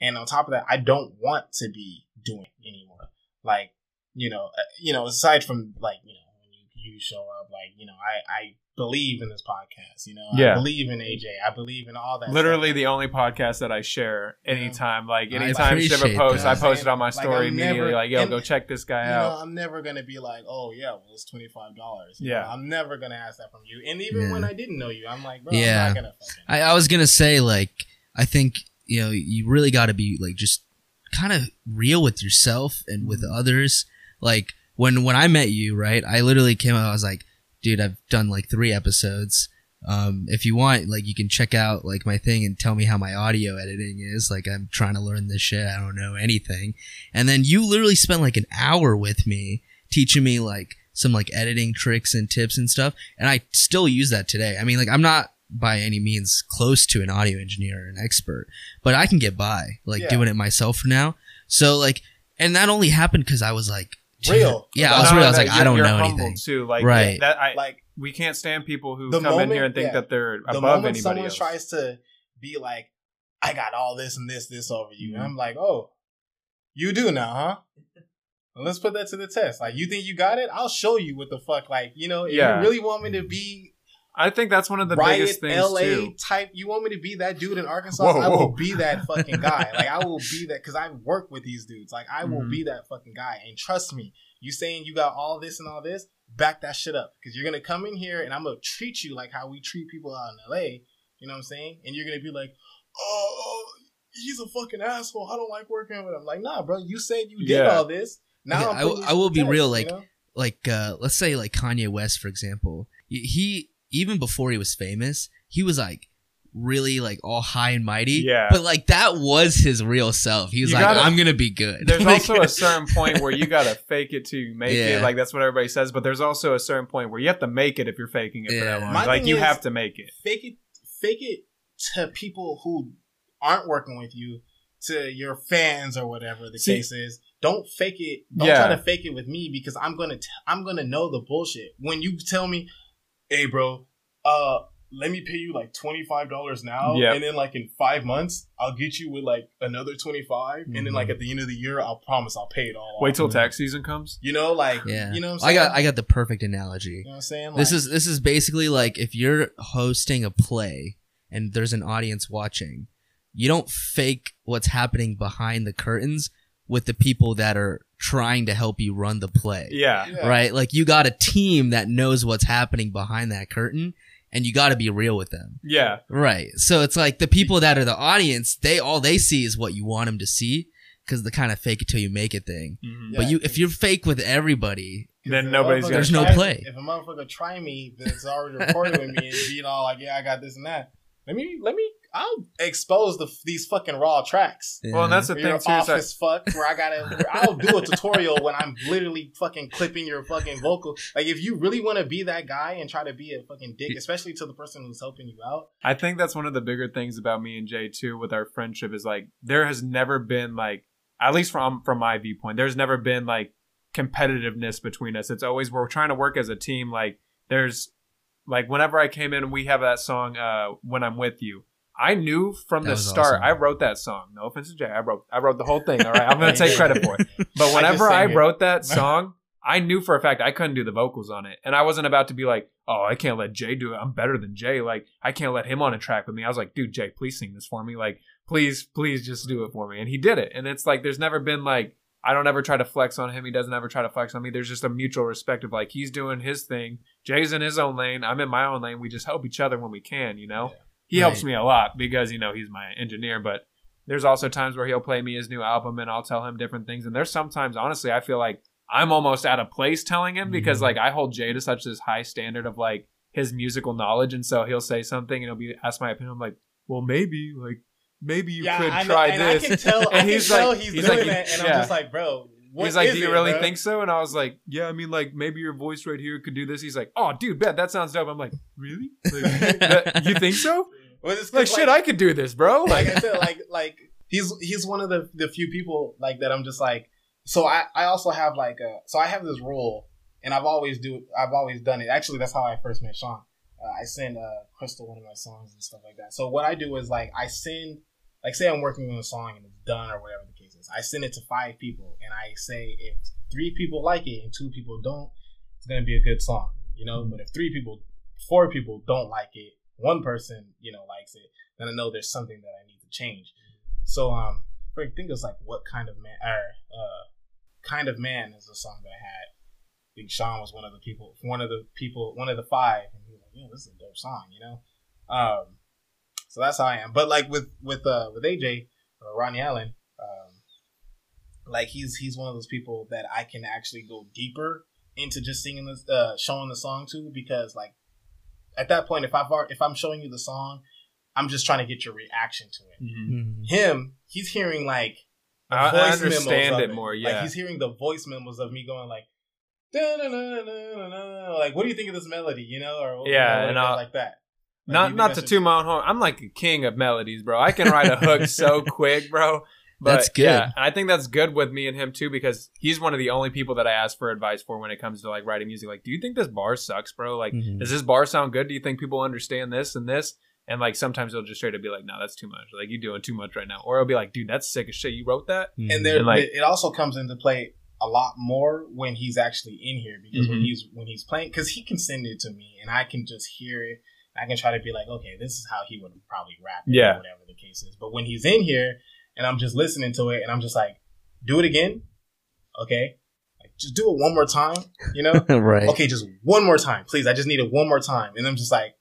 Speaker 1: and on top of that, I don't want to be doing anymore. Like, you know, uh, you know, aside from like, you know, when you, you show up, like, you know, I I believe in this podcast. You know,
Speaker 3: Yeah.
Speaker 1: I believe in AJ. I believe in all that.
Speaker 3: Literally
Speaker 1: stuff.
Speaker 3: the only podcast that I share anytime. Like anytime Shiva
Speaker 2: appreciate
Speaker 3: posts. I post it on my story
Speaker 1: I'm
Speaker 3: immediately.
Speaker 1: never-
Speaker 3: like, yo,
Speaker 1: and-
Speaker 3: go check this guy
Speaker 1: you know,
Speaker 3: out.
Speaker 1: I'm never gonna be like, oh yeah, well it's twenty five dollars.
Speaker 3: Yeah.
Speaker 1: I'm never gonna ask that from you. And even
Speaker 2: Yeah.
Speaker 1: when I didn't know you, I'm like, bro,
Speaker 2: Yeah.
Speaker 1: I'm not gonna.
Speaker 2: I, I was gonna say like I think you know you really got to be like just kind of real with yourself and with
Speaker 1: Mm-hmm.
Speaker 2: others. Like when when I met you, right? I literally came out. I was like, dude, I've done like three episodes. Um, if you want, like, you can check out like my thing and tell me how my audio editing is. Like, I'm trying to learn this shit. I don't know anything. And then you literally spent like an hour with me teaching me like some like editing tricks and tips and stuff. And I still use that today. I mean, like, I'm not by any means close to an audio engineer or an expert, but I can get by like
Speaker 1: Yeah.
Speaker 2: doing it myself for now. So like, and that only happened because I was like,
Speaker 1: Real.
Speaker 2: Yeah, I was real. I was like, I don't know anything.
Speaker 3: Too, like
Speaker 2: Right.
Speaker 3: That I
Speaker 1: Like
Speaker 3: we can't stand people who
Speaker 1: The
Speaker 3: come in here and think
Speaker 1: yeah.
Speaker 3: that they're
Speaker 1: the
Speaker 3: above
Speaker 1: moment
Speaker 3: anybody
Speaker 1: someone
Speaker 3: else.
Speaker 1: tries to be like, I got all this and this, this over you, and
Speaker 3: Mhm.
Speaker 1: I'm like, oh, you do now, huh? Well, let's put that to the test. Like, you think you got it? I'll show you what the fuck. Like, you know, if
Speaker 3: Yeah.
Speaker 1: you really want me to be
Speaker 3: I think that's one of the
Speaker 1: riot
Speaker 3: biggest things
Speaker 1: LA
Speaker 3: too.
Speaker 1: type, you want me to be that dude in Arkansas?
Speaker 3: Whoa,
Speaker 1: I will be that fucking guy. like, I will be that because I work with these dudes. Like, I will
Speaker 3: Mhm.
Speaker 1: be that fucking guy. And trust me, you saying you got all this and all this, back that shit up because you're gonna come in here and I'm gonna treat you like how we treat people out in LA. You know what I'm saying? And you're gonna be like, oh, he's a fucking asshole. I don't like working with him. Like, nah, bro. You said you did
Speaker 3: Yeah.
Speaker 1: all this. Now
Speaker 2: Okay,
Speaker 1: I'm
Speaker 2: I will- I will be
Speaker 1: test,
Speaker 2: real,
Speaker 1: you
Speaker 2: like,
Speaker 1: know?
Speaker 2: like uh let's say like Kanye West for example he- he even before he was famous he was like really like all high and mighty
Speaker 3: Yeah.
Speaker 2: but like that was his real self he was
Speaker 3: You
Speaker 2: like
Speaker 3: gotta-
Speaker 2: I'm gonna be good
Speaker 3: There's
Speaker 2: Like-
Speaker 3: also a certain point where you gotta fake it to make
Speaker 2: Yeah.
Speaker 3: it. Like that's what everybody says. But there's also a certain point where you have to make it if you're faking it for that long.
Speaker 1: My
Speaker 3: Like you
Speaker 1: is-
Speaker 3: have to make it.
Speaker 1: fake it fake it to people who aren't working with you to your fans or whatever the
Speaker 3: See-
Speaker 1: case is don't fake it don't
Speaker 3: Yeah.
Speaker 1: try to fake it with me because i'm gonna t- i'm gonna know the bullshit when you tell me hey bro uh let me pay you like $25 now
Speaker 3: Yep.
Speaker 1: and then like in five months i'll get you with like another 25 and then like at the end of the year i'll promise i'll pay it all
Speaker 3: Wait
Speaker 1: off.
Speaker 3: till tax season comes.
Speaker 1: you know like
Speaker 2: yeah
Speaker 1: you know what I'm
Speaker 2: I got? I got the perfect analogy
Speaker 1: you know what i'm saying
Speaker 2: this is this is basically like if you're hosting a play and there's an audience watching you don't fake what's happening behind the curtains with the people that are trying to help you run the play
Speaker 3: Yeah.
Speaker 1: yeah.
Speaker 2: right? Like you got a team that knows what's happening behind that curtain and you got to be real with them.
Speaker 3: Yeah.
Speaker 2: Right. So it's like the people that are the audience, they all they see is what you want them to see cuz the kind of fake it till you make it thing.
Speaker 3: Mhm.
Speaker 1: Yeah.
Speaker 2: But you if you're fake with everybody,
Speaker 3: Then nobody's gonna-
Speaker 2: There's no play.
Speaker 1: If a motherfucker try me that's already recorded with me and being all like, "Yeah, I got this and that," let me, let me, I'll expose the these fucking raw tracks.
Speaker 3: Well, and that's the
Speaker 1: Where
Speaker 3: thing
Speaker 1: you're
Speaker 3: too.
Speaker 1: off
Speaker 3: Is
Speaker 1: as fuck. Where I gotta, I'll do a tutorial when I'm literally fucking clipping your fucking vocal. Like, if you really want to be that guy and try to be a fucking dick, especially to the person who's helping you out,
Speaker 3: I think that's one of the bigger things about me and Jay too with our friendship is like there has never been like at least from from my viewpoint there's never been like competitiveness between us. It's always we're trying to work as a team. Like there's like whenever I came in we have that song uh when I'm with you. I knew from
Speaker 2: That
Speaker 3: the start.
Speaker 2: awesome.
Speaker 3: I wrote that song. No offense to Jay. I wrote I wrote the whole thing. All right. I'm gonna take credit for it. But whenever I,
Speaker 1: it.
Speaker 3: wrote that song, I knew for a fact I couldn't do the vocals on it. And I wasn't about to be like, oh, I can't let Jay do it. I'm better than Jay. Like, I can't let him on a track with me. I was like, dude, Jay, please sing this for me. Like, please, please just do it for me. And he did it. And it's like, there's never been like, I don't ever try to flex on him. He doesn't ever try to flex on me. There's just a mutual respect of like he's doing his thing. Jay's in his own lane. I'm in my own lane. We just help each other when we can. You know,
Speaker 1: Yeah.
Speaker 3: He helps me a lot because you know he's my engineer. But there's also times where he'll play me his new album and I'll tell him different things. And there's sometimes, honestly, I feel like I'm almost out of place telling him because
Speaker 2: Mhm.
Speaker 3: like I hold Jay to such this high standard of like his musical knowledge, and so he'll say something and he'll be ask my opinion. I'm like, well, maybe like maybe you could
Speaker 1: I
Speaker 3: try
Speaker 1: and
Speaker 3: this.
Speaker 1: I can tell. I
Speaker 3: And
Speaker 1: can
Speaker 3: he's
Speaker 1: tell
Speaker 3: like-
Speaker 1: he's,
Speaker 3: he's
Speaker 1: doing
Speaker 3: like,
Speaker 1: that, and
Speaker 3: yeah.
Speaker 1: I'm just like, bro. What
Speaker 3: He's like, "Do you
Speaker 1: it,
Speaker 3: really
Speaker 1: bro?"
Speaker 3: think so?" And I was like, "Yeah, I mean, like maybe your voice right here could do this." He's like, "Oh, dude, bet that sounds dope." I'm like, "Really? Like, that- you think so?"
Speaker 1: Well, it's 'cause,
Speaker 3: Like, shit, I could do this, bro.
Speaker 1: like
Speaker 3: Like,
Speaker 1: I said, like like he's he's one of the the few people like that. I'm just like. So I I also have like a so I have this rule, and I've always do I've always done it. Actually, that's how I first met Sean. Uh, I send uh, Crystal one of my songs and stuff like that. So what I do is like I send like say I'm working on a song and it's done or whatever the I send it to five people and I say if three people like it and two people don't, it's gonna be a good song, you know. But if three people, four people don't like it, one person you know likes it, then I know there's something that I need to change. So um, I think it's like what kind of man or uh, kind of man is the song that I had. I think Sean was one of the people, one of the people, one of the five, and he was like, "Yeah, this is a dope song," you know. Um, so that's how I am. But like with with uh with AJ or Rodney Alan, um, like he's he's one of those people that I can actually go deeper into just singing this, uh, showing the song to because like at that point, if I've if I'm showing you the song, I'm just trying to get your reaction to it.
Speaker 2: Mhm.
Speaker 1: Him, he's hearing like the
Speaker 3: I- I understand
Speaker 1: memos of
Speaker 3: it more,
Speaker 1: Like
Speaker 3: yeah.
Speaker 1: he's hearing the voice memos of me going like. Like, what do you think of this melody? You know, or
Speaker 3: Yeah,
Speaker 1: you know,
Speaker 3: and I'll-
Speaker 1: like that. Like,
Speaker 3: not not to
Speaker 1: I should-
Speaker 3: toot my own horn. I'm like a king of melodies, bro. I can write a hook so quick, bro. But
Speaker 2: That's good.
Speaker 3: Yeah, and I think that's good with me and him too because he's one of the only people that I ask for advice for when it comes to like writing music. Like, do you think this bar sucks, bro? Like,
Speaker 2: Mhm.
Speaker 3: does this bar sound good? Do you think people understand this and this? And like sometimes he'll just straight up be like, "No, that's too much. Like you're doing too much right now." Or he'll be like, "Dude, that's sick as shit. You wrote that."
Speaker 2: Mhm.
Speaker 1: and there
Speaker 3: And, like-
Speaker 1: it also comes into play a lot more when he's actually in here because when
Speaker 3: Mhm.
Speaker 1: he's when he's playing because he can send it to me and I can just hear it. I can try to be like, okay, this is how he would probably rap, it,
Speaker 3: Yeah.
Speaker 1: or whatever the case is. But when he's in here and I'm just listening to it and I'm just like, do it again, okay, like just do it one more time, you know,
Speaker 2: right.
Speaker 1: okay, just one more time, please. I just need it one more time, and I'm just like,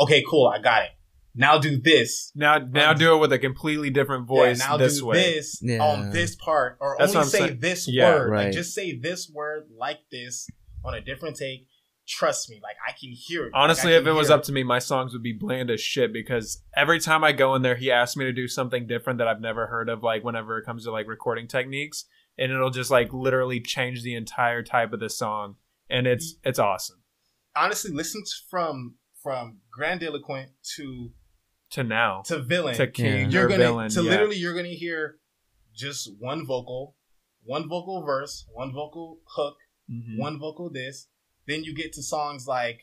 Speaker 1: okay, cool, I got it. Now do this.
Speaker 3: Now, now um, do it with a completely different voice
Speaker 1: Yeah, now
Speaker 3: this
Speaker 1: do
Speaker 3: way.
Speaker 1: this
Speaker 2: Yeah.
Speaker 1: on this part, or
Speaker 3: That's
Speaker 1: only say
Speaker 3: saying.
Speaker 1: this
Speaker 3: Yeah,
Speaker 1: word.
Speaker 2: right.
Speaker 1: Like just say this word like this on a different take. Trust me, like I can hear it.
Speaker 3: Honestly,
Speaker 1: I
Speaker 3: if it was
Speaker 1: hear
Speaker 3: up to me, my songs would be bland as shit because every time I go in there, he asks me to do something different that I've never heard of, like whenever it comes to like recording techniques, and it'll just like literally change the entire type of the song, and it's it's awesome.
Speaker 1: honestly, listen to, from from grandiloquent to
Speaker 3: To now,
Speaker 1: to villain.
Speaker 3: to king
Speaker 1: you're gonna
Speaker 3: villain,
Speaker 1: to
Speaker 3: yeah.
Speaker 1: literally you're gonna hear just one vocal, one vocal verse, one vocal hook,
Speaker 3: Mhm.
Speaker 1: one vocal this. Then you get to songs like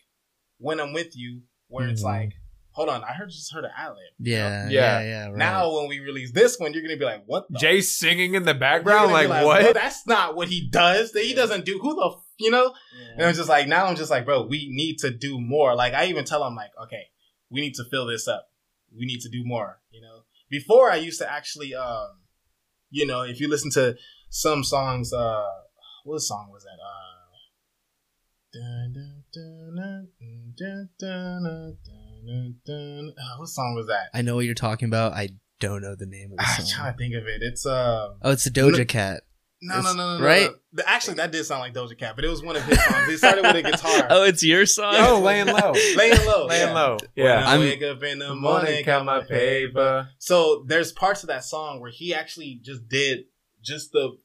Speaker 1: "When I'm With You," where it's
Speaker 2: Mhm.
Speaker 1: like, hold on, I heard just heard an ad lib.
Speaker 2: Yeah,
Speaker 3: Yeah.
Speaker 2: yeah, yeah. Right.
Speaker 1: Now when we release this one, you're gonna be like, what? The
Speaker 3: Jay singing in the background,
Speaker 1: gonna
Speaker 3: like, what?
Speaker 1: "No, that's not what he does. That he doesn't do. Who the f-? you know? And I'm just like, now I'm just like, bro, we need to do more. Like I even tell him like, okay, we need to fill this up. We need to do more. You know. Before I used to actually, um, you know, if you listen to some songs, uh, what song was that? Uh, Uh, what song was that?
Speaker 2: I know what you're talking about. I don't know the name of the
Speaker 1: I'm
Speaker 2: song.
Speaker 1: trying to think of it. It's um.
Speaker 2: Oh, it's the Doja
Speaker 1: No-
Speaker 2: Cat.
Speaker 1: No, no, no, no, no.
Speaker 2: right?
Speaker 1: no. Actually, that did sound like Doja Cat, but it was one of his songs. He started with a guitar.
Speaker 2: oh, it's your song.
Speaker 3: Oh, laying low,
Speaker 1: laying low,
Speaker 3: laying
Speaker 1: yeah.
Speaker 3: low.
Speaker 1: When
Speaker 3: Yeah,
Speaker 1: I
Speaker 2: I'm-
Speaker 1: wake up in the morning, count my paper. So there's parts of that song where he actually just did just the.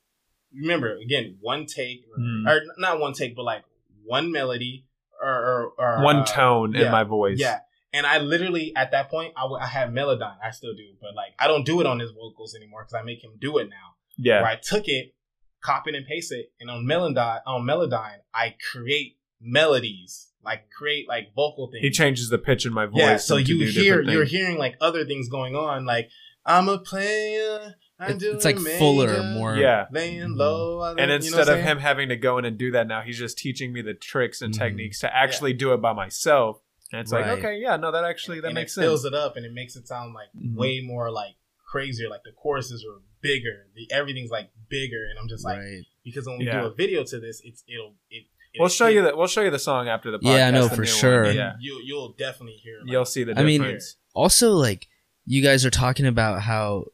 Speaker 1: Remember again, one take
Speaker 3: Mhm.
Speaker 1: or not one take, but like one melody or, or, or
Speaker 3: One
Speaker 1: uh,
Speaker 3: tone in my voice.
Speaker 1: Yeah, and I literally at that point I, w- I had Melodyne. I still do, but like I don't do it on his vocals anymore because I make him do it now.
Speaker 3: yeah.
Speaker 1: Where I took it, copy and paste it, and on Melodyne, on Melodyne, I create melodies, like create like vocal things.
Speaker 3: He changes the pitch in my voice.
Speaker 1: Yeah, so you hear you're hearing like other things going on, like I'm a player. I'm
Speaker 2: It's- like fuller, more-
Speaker 3: Yeah.
Speaker 1: laying low. I
Speaker 3: And
Speaker 1: you know
Speaker 3: instead of him having to go in and do that now, he's just teaching me the tricks and
Speaker 2: Mhm.
Speaker 3: techniques to actually do it by myself. And it's
Speaker 2: Right.
Speaker 3: like, okay, yeah, no, that actually that
Speaker 1: and
Speaker 3: makes
Speaker 1: it fills
Speaker 3: sense.
Speaker 1: it up and it makes it sound like
Speaker 3: Mhm.
Speaker 1: way more like crazier. Like the choruses are bigger. The everything's like bigger, and I'm just like
Speaker 2: right.
Speaker 1: because when we
Speaker 3: Yeah.
Speaker 1: do a video to this, it's it'll it.
Speaker 3: We'll show you that. We'll show you the song after the podcast.
Speaker 2: Yeah, I know, for sure.
Speaker 3: Yeah,
Speaker 1: you you'll definitely hear. Like,
Speaker 3: you'll see the
Speaker 2: I mean- Also, like you guys are talking about how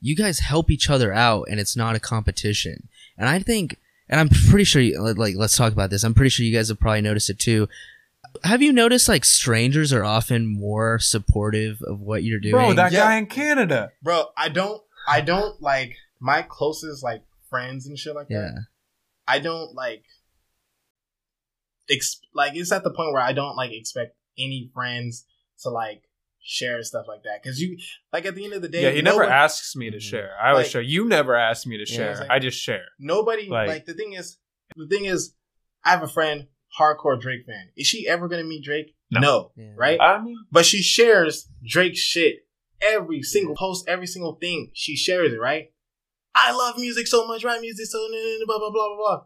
Speaker 2: you guys help each other out, and it's not a competition. And I think, and I'm pretty sure, you, like, let's talk about this. I'm pretty sure you guys have probably noticed it too. Have you noticed like strangers are often more supportive of what you're doing?
Speaker 3: Bro, that
Speaker 1: Yeah.
Speaker 3: guy in Canada.
Speaker 1: bro. I don't. I don't like my closest like friends and shit like that. I don't like. Ex- like it's at the point where I don't like expect any friends to like share stuff like that because you like at the end of the day,
Speaker 3: Yeah, he never
Speaker 1: nobody-
Speaker 3: asks me to
Speaker 2: Mhm.
Speaker 3: share. I always
Speaker 1: Like-
Speaker 3: share. You never ask me to share.
Speaker 1: it's like-
Speaker 3: I just share.
Speaker 1: Nobody
Speaker 3: Like-
Speaker 1: like, the thing is the thing is I have a friend hardcore Drake fan. Is she ever gonna meet Drake?
Speaker 3: No.
Speaker 1: No,
Speaker 2: Yeah.
Speaker 1: right?
Speaker 3: I mean,
Speaker 1: but she shares Drake's shit every single post, every single thing. She shares it, right? I love music so much, right? Music so blah blah blah blah blah.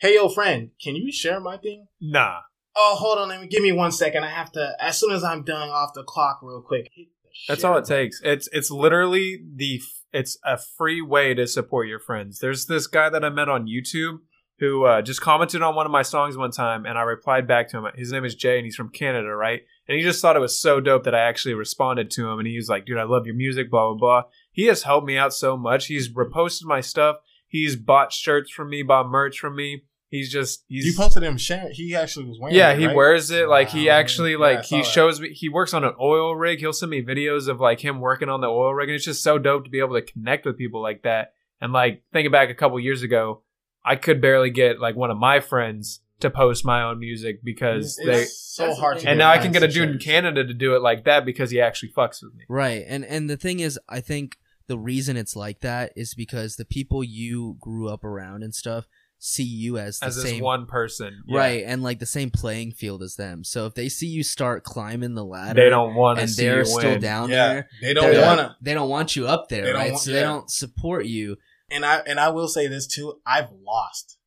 Speaker 1: Hey yo, friend, can you share my thing?
Speaker 3: nah.
Speaker 1: Oh, hold on, let me give me one second. I have to as soon as I'm done off the clock real quick.
Speaker 3: That's all it takes. It's it's literally the it's a free way to support your friends. There's this guy that I met on YouTube who uh, just commented on one of my songs one time, and I replied back to him. His name is Jay, and he's from Canada, right? And he just thought it was so dope that I actually responded to him, and he was like, "Dude, I love your music." Blah blah blah. He has helped me out so much. He's reposted my stuff. He's bought shirts from me, bought merch from me. He's just he's
Speaker 1: You posted him sharing. He actually was wearing.
Speaker 3: yeah,
Speaker 1: it,
Speaker 3: he
Speaker 1: right?
Speaker 3: wears it. Like he actually
Speaker 1: Yeah,
Speaker 3: like
Speaker 1: I saw
Speaker 3: he
Speaker 1: that.
Speaker 3: shows me he works on an oil rig. He'll send me videos of like him working on the oil rig, and it's just so dope to be able to connect with people like that. And like thinking back a couple years ago, I could barely get like one of my friends to post my own music because
Speaker 1: It's
Speaker 3: they.
Speaker 1: so hard to.
Speaker 3: And now I can get a dude in. Canada to do it like that because he actually fucks with me.
Speaker 2: right. And and the thing is, I think the reason it's like that is because the people you grew up around and stuff see you as the
Speaker 3: As this
Speaker 2: same
Speaker 3: one person, Yeah.
Speaker 2: right and like the same playing field as them. So if they see you start climbing the ladder,
Speaker 3: They don't want to
Speaker 2: and
Speaker 3: see
Speaker 2: they're
Speaker 3: you
Speaker 2: still
Speaker 3: win.
Speaker 2: down
Speaker 1: Yeah,
Speaker 2: there.
Speaker 1: they don't wanna.
Speaker 2: They don't want you up there, right?
Speaker 1: want-
Speaker 2: so they don't support you.
Speaker 1: And I and I will say this too. I've lost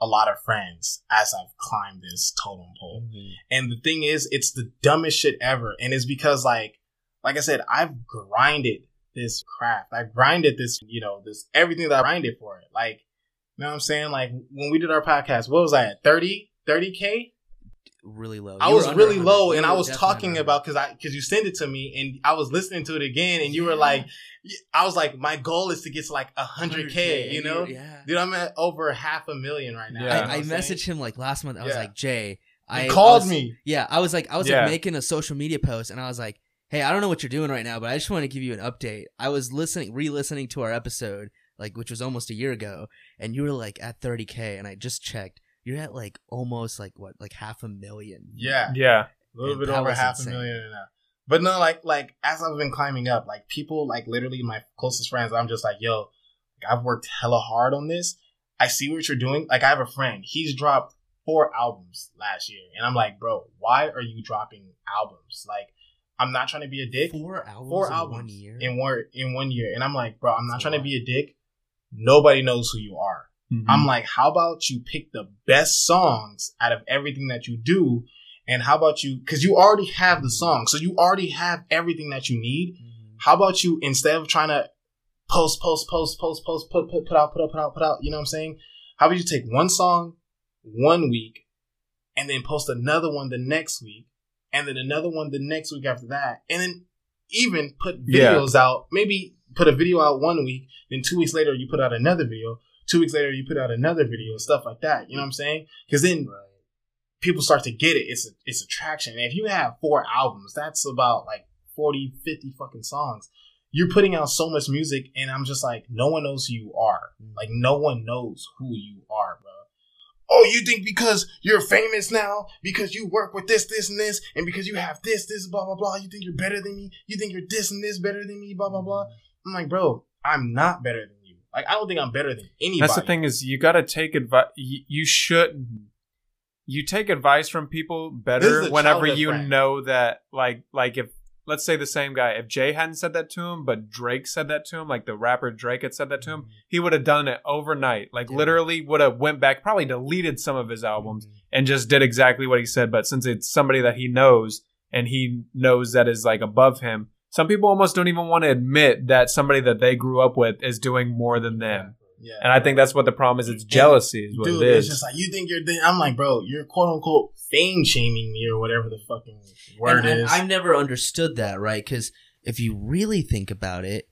Speaker 1: a lot of friends as I've climbed this totem pole. Mm-hmm. And the thing is, it's the dumbest shit ever. And it's because like, like I said, I've grinded this craft. I've grinded this, you know, this everything that I grinded for it. Like, you know what I'm saying? Like when we did our podcast, what was I at? 30, 30 K?
Speaker 2: Really low.
Speaker 1: I was really
Speaker 2: 100.
Speaker 1: low
Speaker 2: You
Speaker 1: and I was talking
Speaker 2: under
Speaker 1: about cause I, cause you sent it to me and I was listening to it again and you were like, I was like, my goal is to get to like a hundred K, you know?
Speaker 2: yeah.
Speaker 1: Dude, I'm at over half a million right now.
Speaker 3: Yeah.
Speaker 1: you know
Speaker 2: I, I
Speaker 1: what I'm saying?
Speaker 2: messaged him like last month. I was
Speaker 1: Yeah.
Speaker 2: like, Jay, I
Speaker 1: He called
Speaker 2: I was-
Speaker 1: me.
Speaker 2: Yeah, I was like, I was
Speaker 3: Yeah.
Speaker 2: like making a social media post, and I was like, hey, I don't know what you're doing right now, but I just want to give you an update. I was listening, re-listening to our episode, like which was almost a year ago, and you were like at 30k, and I just checked. You're at like almost like what, like half a million.
Speaker 1: Yeah.
Speaker 3: Yeah,
Speaker 1: a little
Speaker 2: And
Speaker 1: bit over half
Speaker 2: insane.
Speaker 1: a million and that. But no, like like as I've been climbing up, like people like literally my closest friends, I'm just like, yo, I've worked hella hard on this. I see what you're doing. Like I have a friend, he's dropped four albums last year, and I'm like, bro, why are you dropping albums? Like, I'm not trying to be a dick.
Speaker 2: Four albums
Speaker 1: Four albums in
Speaker 2: one year.
Speaker 1: in one in one year, and I'm like, bro, I'm not
Speaker 2: That's a
Speaker 1: trying to be a dick. Nobody knows who you are.
Speaker 3: Mm-hmm.
Speaker 1: I'm like, how about you pick the best songs out of everything that you do? And how about you, cause you already have the song. So you already have everything that you need.
Speaker 2: Mhm.
Speaker 1: How about you, instead of trying to post, post, post, post, post, put, put, put out, put out, put out, put out, you know what I'm saying? How about you take one song one week and then post another one the next week and then another one the next week after that. And then even put
Speaker 3: Yeah.
Speaker 1: videos out, maybe put a video out one week, then two weeks later you put out another video. Two weeks later you put out another video and stuff like that. You know what I'm saying? Because then people start to get it. It's a, it's attraction. And if you have four albums, that's about like 40, 50 fucking songs. You're putting out so much music, and I'm just like, no one knows who you are. Mm. Like, no one knows who you are, bro. Oh, you think because you're famous now, because you work with this, this, and this, and because you have this, this, blah, blah, blah, you think you're better than me? You think you're this and this better than me, blah, blah, blah? Mm. I'm like, bro, I'm not better than you. Like, I don't think I'm better than anybody.
Speaker 3: That's the thing is you got to take advice. You, you should. You take advice from people better whenever you
Speaker 1: friend.
Speaker 3: know that, like, like if let's say the same guy, if Jay hadn't said that to him, but Drake said that to him, like the rapper Drake had said that to him, he would have done it overnight. Like
Speaker 2: Yeah.
Speaker 3: literally would have went back, probably deleted some of his albums
Speaker 2: Mhm.
Speaker 3: and just did exactly what he said. But since it's somebody that he knows and he knows that is like above him, some people almost don't even want to admit that somebody that they grew up with is doing more than them.
Speaker 1: Yeah.
Speaker 3: And I think that's what the problem is. It's jealousy is what
Speaker 1: Dude,
Speaker 3: it
Speaker 1: it's just like you think you're. Th- I'm like, bro, you're quote unquote fame shaming me or whatever the fucking word
Speaker 2: and, and
Speaker 1: is.
Speaker 2: I've never understood that, right? Because if you really think about it,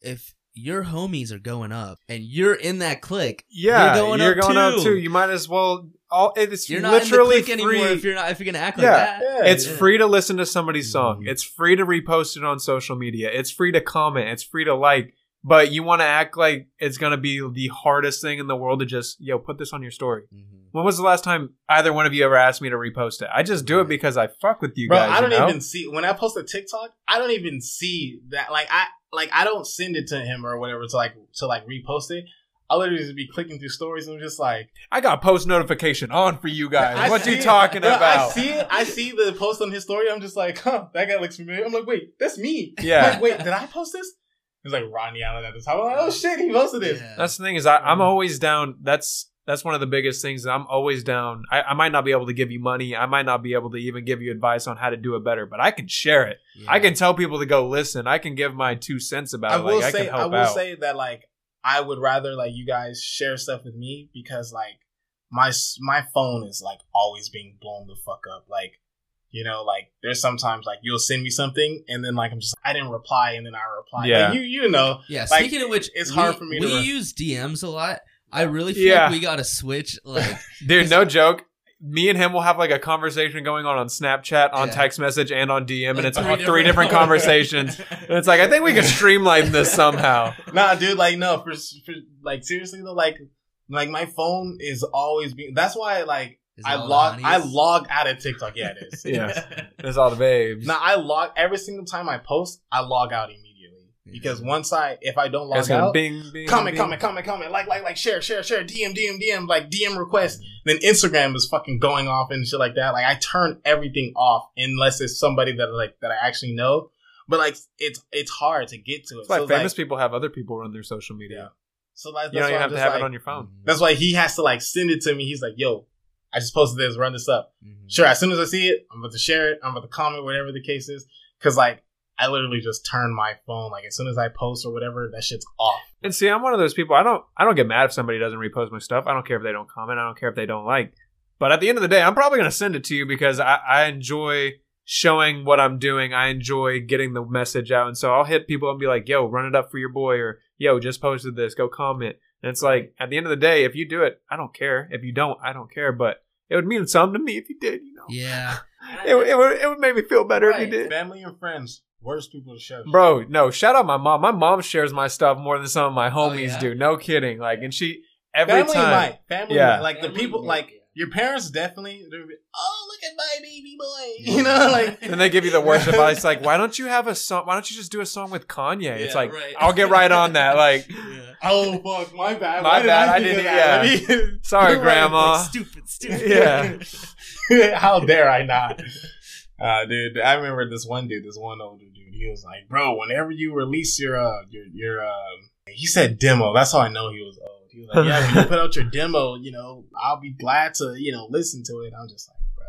Speaker 2: if your homies are going up and you're in that clique,
Speaker 3: yeah,
Speaker 2: you're going, up,
Speaker 3: going
Speaker 2: too.
Speaker 3: up too. You might as well. All it's
Speaker 2: You're not in the
Speaker 3: literally free.
Speaker 2: anymore if you're not if you're gonna act
Speaker 3: Yeah.
Speaker 2: like that.
Speaker 1: Yeah.
Speaker 3: It's
Speaker 2: Yeah.
Speaker 3: free to listen to somebody's song.
Speaker 2: Mhm.
Speaker 3: It's free to repost it on social media. It's free to comment. It's free to like. But you want to act like it's gonna be the hardest thing in the world to just yo put this on your story.
Speaker 2: Mhm.
Speaker 3: When was the last time either one of you ever asked me to repost it? I just do it because I fuck with you
Speaker 1: bro,
Speaker 3: guys.
Speaker 1: I don't
Speaker 3: you know?
Speaker 1: even see when I post a TikTok. I don't even see that. Like I like I don't send it to him or whatever to like to like repost it. I literally just be clicking through stories and I'm just like,
Speaker 3: I got post notification on for you guys.
Speaker 1: I
Speaker 3: what
Speaker 1: see
Speaker 3: you
Speaker 1: it.
Speaker 3: talking
Speaker 1: Bro,
Speaker 3: about?
Speaker 1: I see it. I see the post on his story. I'm just like, huh, that guy looks familiar. I'm like, wait, that's me.
Speaker 3: Yeah.
Speaker 1: Like, wait, did I post this? He's like Rodney Alan at the top. I'm like, oh shit, he posted this.
Speaker 2: Yeah.
Speaker 3: That's the thing is I, I'm
Speaker 1: Mhm.
Speaker 3: always down. That's that's one of the biggest things. I'm always down. I, I might not be able to give you money. I might not be able to even give you advice on how to do it better, but I can share it.
Speaker 2: Yeah.
Speaker 3: I can tell people to go listen. I can give my two cents about
Speaker 1: I
Speaker 3: it.
Speaker 1: will
Speaker 3: Like,
Speaker 1: say,
Speaker 3: I can
Speaker 1: I will
Speaker 3: out.
Speaker 1: say that like I would rather like you guys share stuff with me because like my my phone is like always being blown the fuck up. Like you know, like there's sometimes like you'll send me something and then like I'm just I didn't reply and then I reply.
Speaker 3: Yeah.
Speaker 1: Like, you you know,
Speaker 2: Yeah.
Speaker 1: Like,
Speaker 2: Speaking of which,
Speaker 1: it's
Speaker 2: we-
Speaker 1: hard for me to
Speaker 2: We
Speaker 1: re-
Speaker 2: use DMs a lot. I really feel
Speaker 3: Yeah.
Speaker 2: like we got to switch. Like,
Speaker 3: Dude, no joke. Me and him will have like a conversation going on on Snapchat, on
Speaker 2: Yeah.
Speaker 3: text message, and on DM, and it's
Speaker 2: three
Speaker 3: three, three
Speaker 2: different-
Speaker 3: different conversations. And it's like I think we can streamline this somehow.
Speaker 1: nah, dude. Like no, for, for like seriously though, like like my phone is always being. That's why like
Speaker 2: is
Speaker 1: I log I log out of TikTok. Yeah, it is.
Speaker 3: Yeah. There's all the babes.
Speaker 1: Now I log every single time I post, I log out immediately because once I if I don't log out,
Speaker 3: bing, bing,
Speaker 1: comment,
Speaker 3: bing.
Speaker 1: comment, comment, comment, like, like, like, share, share, share, DM, DM, DM, like DM request. Then Instagram is fucking going off and shit like that. Like I turn everything off unless it's somebody that like that I actually know. But like it's it's hard to get to it.
Speaker 3: That's why
Speaker 1: so,
Speaker 3: famous
Speaker 1: like,
Speaker 3: people have other people run their social media. Yeah.
Speaker 1: so like,
Speaker 3: You
Speaker 1: that's
Speaker 3: don't
Speaker 1: why
Speaker 3: even have to have
Speaker 1: like,
Speaker 3: it on your phone.
Speaker 1: That's why he has to like send it to me. He's like, "Yo, I just posted this. Run this up."
Speaker 2: Mhm.
Speaker 1: Sure. As soon as I see it, I'm about to share it. I'm about to comment, whatever the case is. Cause like I literally just turn my phone. Like as soon as I post or whatever, that shit's off.
Speaker 3: And see, I'm one of those people. I don't. I don't get mad if somebody doesn't repost my stuff. I don't care if they don't comment. I don't care if they don't like. But at the end of the day, I'm probably going to send it to you because I, I enjoy showing what I'm doing. I enjoy getting the message out, and so I'll hit people and be like, "Yo, run it up for your boy," or "Yo, just posted this. Go comment." And it's like at the end of the day, if you do it, I don't care. If you don't, I don't care. But it would mean something to me if you did. You know,
Speaker 2: Yeah.
Speaker 3: it, would- it would it would make me feel better
Speaker 2: Right.
Speaker 3: if you did.
Speaker 1: Family and friends, worst people to share.
Speaker 3: Bro, no, shout out my mom. My mom shares my stuff more than some of my
Speaker 2: Oh,
Speaker 3: homies
Speaker 2: yeah?
Speaker 3: do. No kidding. Like, and she every
Speaker 1: family
Speaker 3: time.
Speaker 1: might. Family
Speaker 3: Yeah.
Speaker 1: might. Like the people,
Speaker 2: might,
Speaker 1: like your parents definitely. they'll be, Oh, look at my baby boy. You know, like
Speaker 3: And they give you the worst advice, like, why don't you have a song? Why don't you just do a song with Kanye? it's like,
Speaker 2: right.
Speaker 3: I'll get right on that. Like,
Speaker 2: Yeah.
Speaker 1: Oh fuck, my bad.
Speaker 3: My
Speaker 1: Why did
Speaker 3: bad, I
Speaker 1: think
Speaker 3: didn't-
Speaker 1: that? Let me-
Speaker 3: sorry, Grandma.
Speaker 2: Like, stupid, stupid.
Speaker 3: Yeah.
Speaker 1: How dare I not? Uh, dude, I remember this one dude, this one older dude. He was like, "Bro, whenever you release your uh your your um," he said demo. That's how I know he was old. He was like, "Yeah, when you put out your demo, you know, I'll be glad to you know listen to it." I'm just like, "Bro,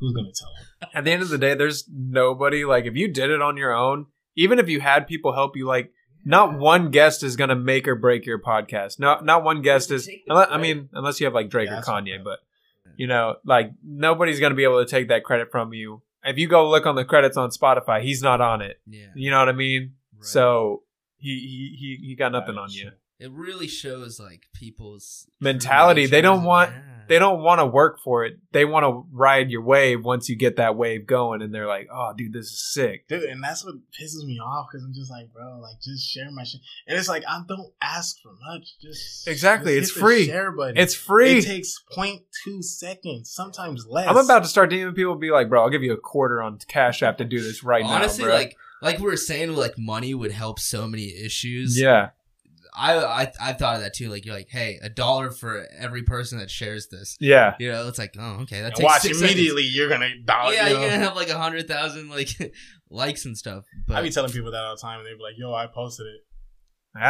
Speaker 1: who's gonna tell him?"
Speaker 3: At the end of the day, there's nobody. Like, if you did it on your own, even if you had people help you, like, not one guest is gonna make or break your podcast. No, not one guest is. Unless, I mean, unless you have like Drake
Speaker 1: Yeah,
Speaker 3: or Kanye, but you know, like nobody's gonna be able to take that credit from you. If you go look on the credits on Spotify, he's not on it.
Speaker 2: Yeah.
Speaker 3: You know what I mean?
Speaker 2: Right.
Speaker 3: So he he he, he got nothing on you.
Speaker 2: it really shows like people's
Speaker 3: Mentality. They don't want-
Speaker 2: Yeah.
Speaker 3: They don't want to work for it. They want to ride your wave once you get that wave going, and they're like, "Oh, dude, this is sick."
Speaker 1: Dude, and that's what pisses me off because I'm just like, bro, like just share my shit. And it's like I don't ask for much. Just
Speaker 3: Exactly,
Speaker 1: just
Speaker 3: it's free.
Speaker 1: Share button.
Speaker 3: It's free.
Speaker 1: It takes 0.2 seconds, sometimes less.
Speaker 3: I'm about to start DMing people. Be like, "Bro, I'll give you a quarter on Cash App to do this right
Speaker 2: Honestly,
Speaker 3: now." Honestly,
Speaker 2: like like we were saying, like money would help so many issues.
Speaker 3: yeah,
Speaker 2: I I I thought of that too. Like you're like, hey, a dollar for every person that shares this.
Speaker 3: yeah.
Speaker 2: You know, it's like, oh, okay, that takes
Speaker 1: watch
Speaker 2: six
Speaker 1: immediately. You're gonna dollar.
Speaker 2: Yeah,
Speaker 1: you
Speaker 2: you're gonna have like a hundred thousand like likes and stuff. But
Speaker 1: I be telling people that all the time, and they be like, "Yo, I posted it.
Speaker 3: Ah,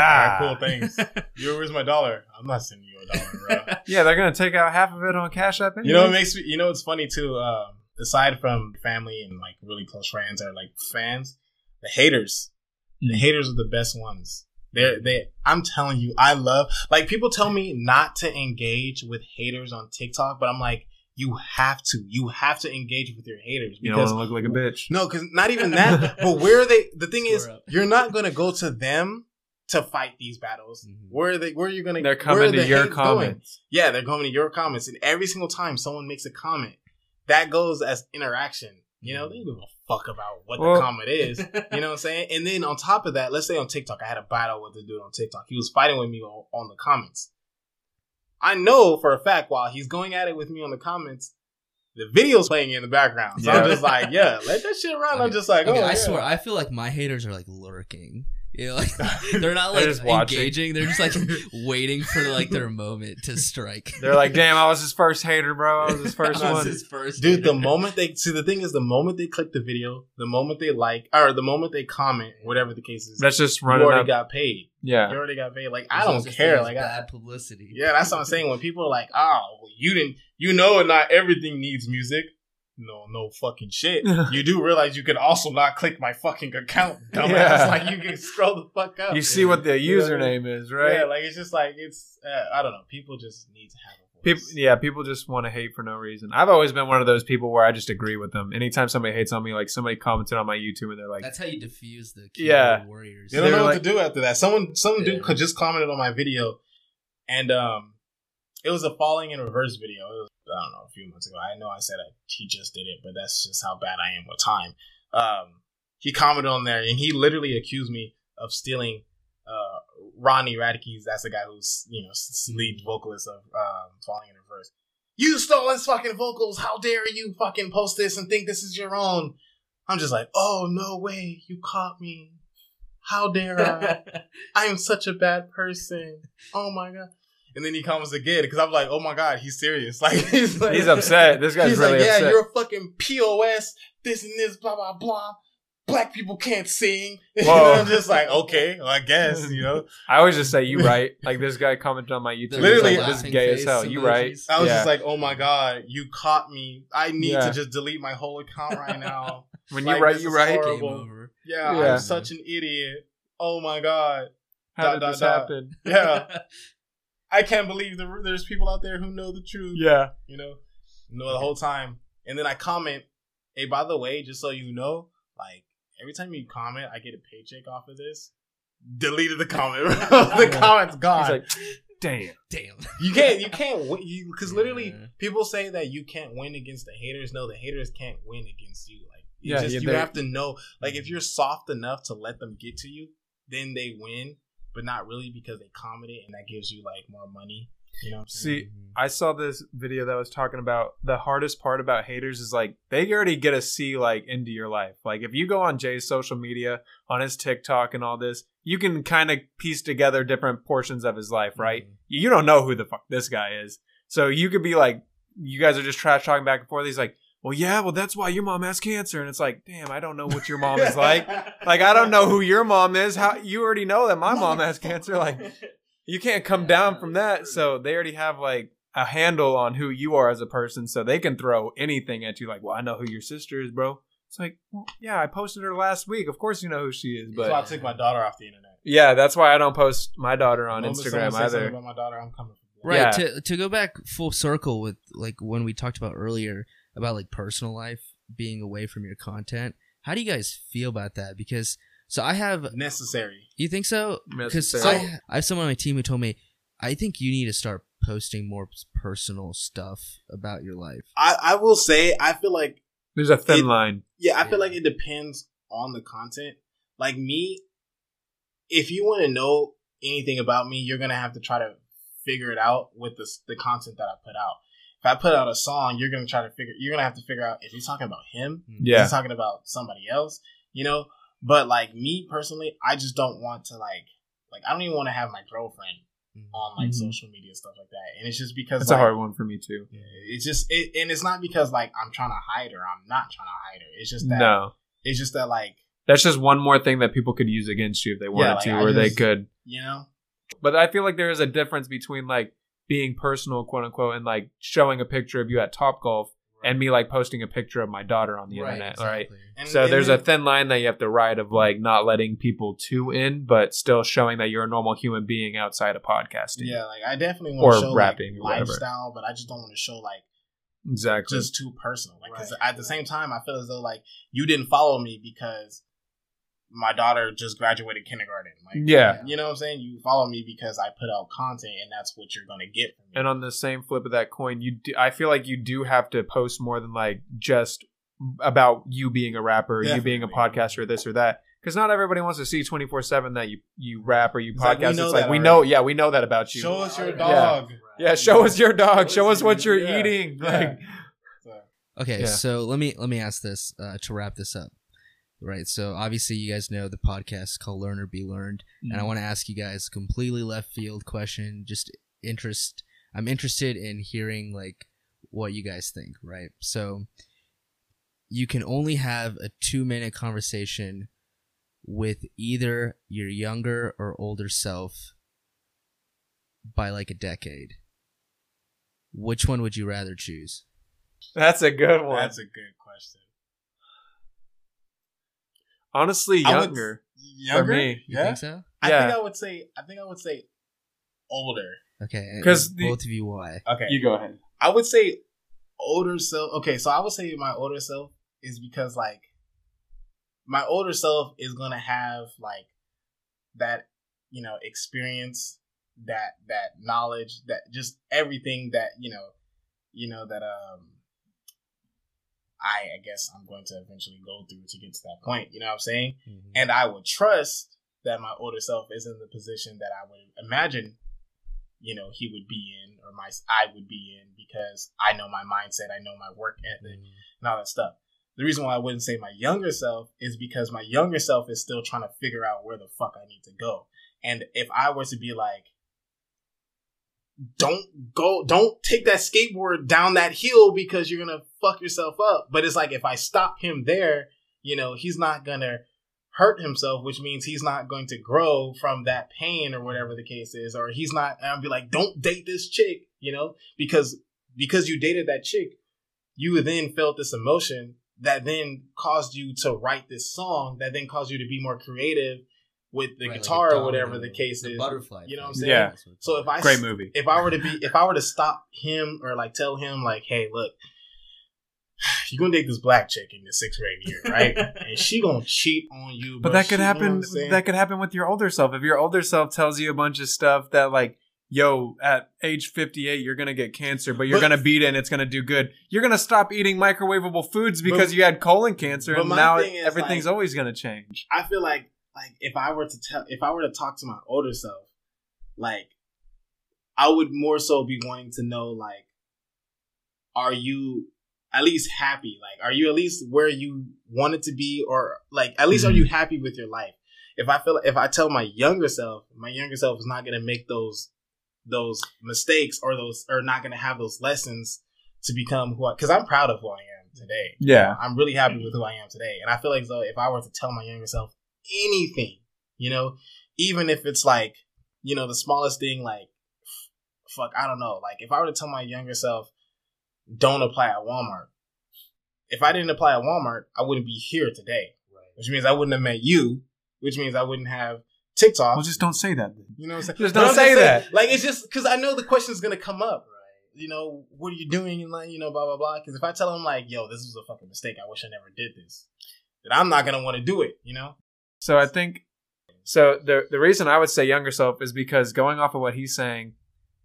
Speaker 1: All right, cool, thanks. Yo, where's my dollar? I'm not sending you a dollar, bro."
Speaker 3: Yeah, they're gonna take out half of it on Cash App.
Speaker 1: you know what makes me? You know what's funny too? Um, aside from family and like really close friends or like fans, the haters. The
Speaker 3: Mm.
Speaker 1: haters are the best ones. They're they. I'm telling you, I love. Like people tell me not to engage with haters on TikTok, but I'm like, you have to. You have to engage with your haters
Speaker 3: You don't
Speaker 1: because
Speaker 3: want to look like a bitch.
Speaker 1: no, because not even that. but where are they? The thing is,
Speaker 2: up.
Speaker 1: you're not gonna go to them to fight these battles.
Speaker 2: Mhm.
Speaker 1: Where are they? Where are you gonna?
Speaker 3: They're coming to
Speaker 1: the
Speaker 3: your
Speaker 1: hates going?
Speaker 3: comments.
Speaker 1: Yeah, they're coming to your comments, and every single time someone makes a comment, that goes as interaction. You know, they don't give a fuck about what
Speaker 3: Well-
Speaker 1: the comment is. You know what I'm saying? And then on top of that, let's say on TikTok, I had a battle with the dude on TikTok. He was fighting with me on, on the comments. I know for a fact while he's going at it with me on the comments, the video's playing in the background. So I'm just like, yeah, let that shit run. I'm just like,
Speaker 2: Okay,
Speaker 1: oh,
Speaker 2: I
Speaker 1: yeah.
Speaker 2: swear, I feel like my haters are like lurking. You know, like they're not
Speaker 3: They're
Speaker 2: like
Speaker 3: watching.
Speaker 2: engaging. They're just like waiting for like their moment to strike.
Speaker 3: They're like, damn, I was his first hater, bro. I was his first
Speaker 2: That was
Speaker 3: one.
Speaker 2: his first
Speaker 1: Dude, the moment they see the thing is the moment they click the video, the moment they like or the moment they comment, whatever the case is,
Speaker 3: That's just
Speaker 1: you
Speaker 3: running
Speaker 1: already
Speaker 3: up.
Speaker 1: got paid.
Speaker 3: yeah.
Speaker 1: You already got paid. Like I don't care.
Speaker 2: thing as
Speaker 1: Like I,
Speaker 2: bad publicity.
Speaker 1: yeah, that's what I'm saying. When people are like, "Oh, well, you didn't," you know, not everything needs music. No, no fucking shit. you do realize you could also not click my fucking account, dumbass.
Speaker 3: Yeah.
Speaker 1: Like you can scroll the fuck up.
Speaker 3: You see what the
Speaker 1: You know
Speaker 3: username is, right?
Speaker 1: Yeah, like it's just like it's. Uh, I don't know. People just need to have a voice.
Speaker 3: People, yeah, people just want to hate for no reason. I've always been one of those people where I just agree with them. Anytime somebody hates on me, like somebody commented on my YouTube and they're like,
Speaker 2: That's how you diffuse the
Speaker 3: Yeah.
Speaker 2: warriors.
Speaker 1: They don't
Speaker 3: They
Speaker 1: know what
Speaker 3: like-
Speaker 1: to do after that. Someone, some
Speaker 2: Yeah.
Speaker 1: dude could just commented on my video, and um, it was a falling in reverse video. It was, I don't know, a few months ago. I know I said I, he just did it, but that's just how bad I am with time. Um, he commented on there, and he literally accused me of stealing uh Ronnie Radke's. That's the guy who's you know lead vocalist of um, falling in reverse. You stole his fucking vocals. How dare you fucking post this and think this is your own? I'm just like, oh no way, you caught me. How dare I? I am such a bad person. Oh my god. And then he comes again because I'm like, oh my god, he's serious. Like he's like,
Speaker 3: he's upset. This guy's
Speaker 1: he's
Speaker 3: really
Speaker 1: like, yeah,
Speaker 3: upset.
Speaker 1: you're a fucking pos. This and this, blah blah blah. Black people can't sing. And
Speaker 3: Whoa.
Speaker 1: I'm just like, okay, well, I guess you know.
Speaker 3: I always just say you right. Like this guy commented on my YouTube.
Speaker 1: Literally-
Speaker 3: like, this is gay as hell. You right?
Speaker 1: I was
Speaker 3: Yeah.
Speaker 1: just like, oh my god, you caught me. I need
Speaker 3: Yeah.
Speaker 1: to just delete my whole account right now.
Speaker 3: When
Speaker 1: like,
Speaker 3: you right,
Speaker 1: this
Speaker 3: you
Speaker 1: is
Speaker 3: right.
Speaker 2: Game over.
Speaker 1: yeah,
Speaker 3: Yeah.
Speaker 1: I'm such an idiot. Oh my god.
Speaker 3: How
Speaker 1: Dot,
Speaker 3: did
Speaker 1: dot,
Speaker 3: this
Speaker 1: dot.
Speaker 3: happen?
Speaker 1: Yeah. I can't believe there, there's people out there who know the truth.
Speaker 3: Yeah.
Speaker 1: You know, know the whole time. And then I comment, hey, by the way, just so you know, like every time you comment, I get a paycheck off of this. Deleted the comment. the comment's gone.
Speaker 3: He's like, damn.
Speaker 2: Damn.
Speaker 1: you can't, you can't win. You because literally
Speaker 2: Yeah.
Speaker 1: people say that you can't win against the haters. No, the haters can't win against you. Like, it's
Speaker 3: Yeah,
Speaker 1: just
Speaker 3: yeah,
Speaker 1: you have to know. Like, if you're soft enough to let them get to you, then they win. But not really because they commented and that gives you like more money. You know what I'm saying?
Speaker 3: See, I saw this video that was talking about the hardest part about haters is like they already get to see like into your life. Like if you go on Jay's social media, on his TikTok and all this, you can kind of piece together different portions of his life, right?
Speaker 2: Mhm.
Speaker 3: You don't know who the fuck this guy is. So you could be like, you guys are just trash talking back and forth. He's like, well, yeah, well, that's why your mom has cancer. And it's like, damn, I don't know what your mom is like. Like, I don't know who your mom is. How you already know that my mom has cancer. Like, you can't come down from that. So they already have like a handle on who you are as a person. So they can throw anything at you. Like, well, I know who your sister is, bro. It's like, well, yeah, I posted her last week. Of course you know who she is.
Speaker 1: That's why I took my daughter off the internet.
Speaker 3: yeah, that's why I don't post my daughter on
Speaker 1: The moment someone
Speaker 3: Instagram either.
Speaker 1: About my daughter, I'm coming. For
Speaker 2: Right.
Speaker 3: Yeah.
Speaker 2: To to go back full circle with like when we talked about earlier about like personal life being away from your content. How do you guys feel about that? Because so I have.
Speaker 1: necessary.
Speaker 2: You think so? Because
Speaker 3: Necessary.
Speaker 2: I, I have someone on my team who told me I think you need to start posting more personal stuff about your life.
Speaker 1: I, I will say, I feel like,
Speaker 3: There's a thin
Speaker 1: It-
Speaker 3: line.
Speaker 1: yeah, I feel like it depends on the content. Like me, if you want to know anything about me, you're gonna have to try to figure it out with the the content that I put out. If I put out a song, you're gonna try to figure. You're gonna have to figure out if he's talking about him,
Speaker 3: Yeah.
Speaker 1: he's talking about somebody else, you know. But like me personally, I just don't want to like like I don't even want to have my girlfriend on like
Speaker 3: Mhm.
Speaker 1: social media stuff like that, and it's just because
Speaker 3: it's
Speaker 1: like,
Speaker 3: a hard one for me too.
Speaker 1: It's just it, and it's not because like I'm trying to hide her. I'm not trying to hide her. It's just that
Speaker 3: No.
Speaker 1: it's just that like
Speaker 3: That's just one more thing that people could use against you if they wanted
Speaker 1: like,
Speaker 3: to,
Speaker 1: I
Speaker 3: or they could.
Speaker 1: you know
Speaker 3: But I feel like there is a difference between like being personal, quote unquote, and like showing a picture of you at Top Golf and me like posting a picture of my daughter on the
Speaker 2: Right,
Speaker 3: internet, right?
Speaker 1: And-
Speaker 3: So
Speaker 1: and
Speaker 3: there's a thin line that you have to ride of like not letting people too in, but still showing that you're a normal human being outside of podcasting.
Speaker 1: yeah, like I definitely want to show
Speaker 3: rapping or
Speaker 1: like, lifestyle, but I just don't want to show like
Speaker 3: exactly.
Speaker 1: just too personal. Like, because
Speaker 2: Right.
Speaker 1: at the same time, I feel as though like you didn't follow me because my daughter just graduated kindergarten. Like,
Speaker 3: Yeah.
Speaker 1: you know what I'm saying? You follow me because I put out content, and that's what you're gonna get from me.
Speaker 3: And on the same flip of that coin, you do, I feel like you do have to post more than like just about you being a rapper, or you being a podcaster, this or that. Because not everybody wants to see twenty four seven that you you rap or you
Speaker 1: It's
Speaker 3: podcast.
Speaker 1: know
Speaker 3: it's like
Speaker 1: that
Speaker 3: we know, yeah, we know that about you.
Speaker 1: show us your dog.
Speaker 3: yeah, show us your dog. Show us what you're
Speaker 1: Yeah.
Speaker 3: eating.
Speaker 1: Yeah.
Speaker 3: Like,
Speaker 2: Okay,
Speaker 3: Yeah.
Speaker 2: so let me let me ask this uh, to wrap this up. Right, so obviously you guys know the podcast is called Learn or Be Learned, and I mm-hmm. want to ask you guys a completely left field question. Just interest, I'm interested in hearing like what you guys think. Right, so you can only have a two minute conversation with either your younger or older self by like a decade. Which one would you rather choose?
Speaker 3: that's a good one.
Speaker 1: that's a good question.
Speaker 3: Honestly,
Speaker 1: I would-
Speaker 3: younger.
Speaker 1: Younger?
Speaker 3: me.
Speaker 2: You
Speaker 1: yeah.
Speaker 2: think so?
Speaker 1: I
Speaker 3: Yeah.
Speaker 1: think I would say. I think I would say older.
Speaker 2: Okay,
Speaker 3: Because
Speaker 2: both of you, why?
Speaker 1: Okay.
Speaker 3: You go ahead.
Speaker 1: I would say older self. Okay, so I would say my older self is because like my older self is gonna have like that you know experience, that that knowledge, that just everything that you know, you know that um. I, I guess I'm going to eventually go through to get to that point. You know what I'm saying? Mm-hmm. and I would trust that my older self is in the position that I would imagine, you know, he would be in or my I would be in because I know my mindset, I know my work ethic, mm-hmm. and all that stuff. The reason why I wouldn't say my younger self is because my younger self is still trying to figure out where the fuck I need to go. And if I were to be like, don't go, don't take that skateboard down that hill because you're gonna fuck yourself up. But it's like if I stop him there, you know, he's not gonna hurt himself, which means he's not going to grow from that pain or whatever the case is, or he's not. I'll be like, don't date this chick, you know, because because you dated that chick, you then felt this emotion that then caused you to write this song, that then caused you to be more creative with the
Speaker 2: Right,
Speaker 1: guitar
Speaker 2: a
Speaker 1: or whatever the case
Speaker 2: the
Speaker 1: is.
Speaker 2: Butterfly.
Speaker 1: You know what I'm saying?
Speaker 3: Yeah.
Speaker 2: That's what it's
Speaker 1: So if. I
Speaker 3: Great movie.
Speaker 1: if I were to be if I were to stop him or like tell him like, hey, look, you're gonna date this black chick in the sixth grade year, right? and she gonna cheat on you.
Speaker 3: But
Speaker 1: bro.
Speaker 3: that could
Speaker 1: She- you know
Speaker 3: happen. That could happen with your older self. If your older self tells you a bunch of stuff that like, yo, at age fifty eight, you're gonna get cancer, but you're gonna beat it and it's gonna do good. You're gonna stop eating microwavable foods
Speaker 1: But-
Speaker 3: because you had colon cancer, and now everything's
Speaker 1: like-
Speaker 3: always gonna change.
Speaker 1: I feel like like if I were to tell if I were to talk to my older self, like I would more so be wanting to know like are you at least happy? Like are you at least where you wanted to be or like at least are you mm-hmm. happy with your life? If I feel if I tell my younger self, my younger self is not going to make those those mistakes or those or not going to have those lessons to become who I cuz I'm proud of who I am today.
Speaker 3: Yeah.
Speaker 1: I'm really happy with who I am today. And I feel like though if I were to tell my younger self anything, you know, even if it's like, you know, the smallest thing, like, fuck, I don't know. Like if I were to tell my younger self, don't apply at Walmart. If I didn't apply at Walmart, I wouldn't be here today. Which means I wouldn't have met you, which means I wouldn't have TikTok.
Speaker 3: Well, just don't say that. Then.
Speaker 1: you know what I'm saying?
Speaker 3: just don't say
Speaker 1: saying,
Speaker 3: that.
Speaker 1: Like it's just because I know the question's gonna come up. Right? You know, what are you doing? And like, you know, blah blah blah. Because if I tell them like, yo, this was a fucking mistake. I wish I never did this. Then I'm not gonna want to do it. You know.
Speaker 3: So I think so the the reason I would say younger self is because going off of what he's saying,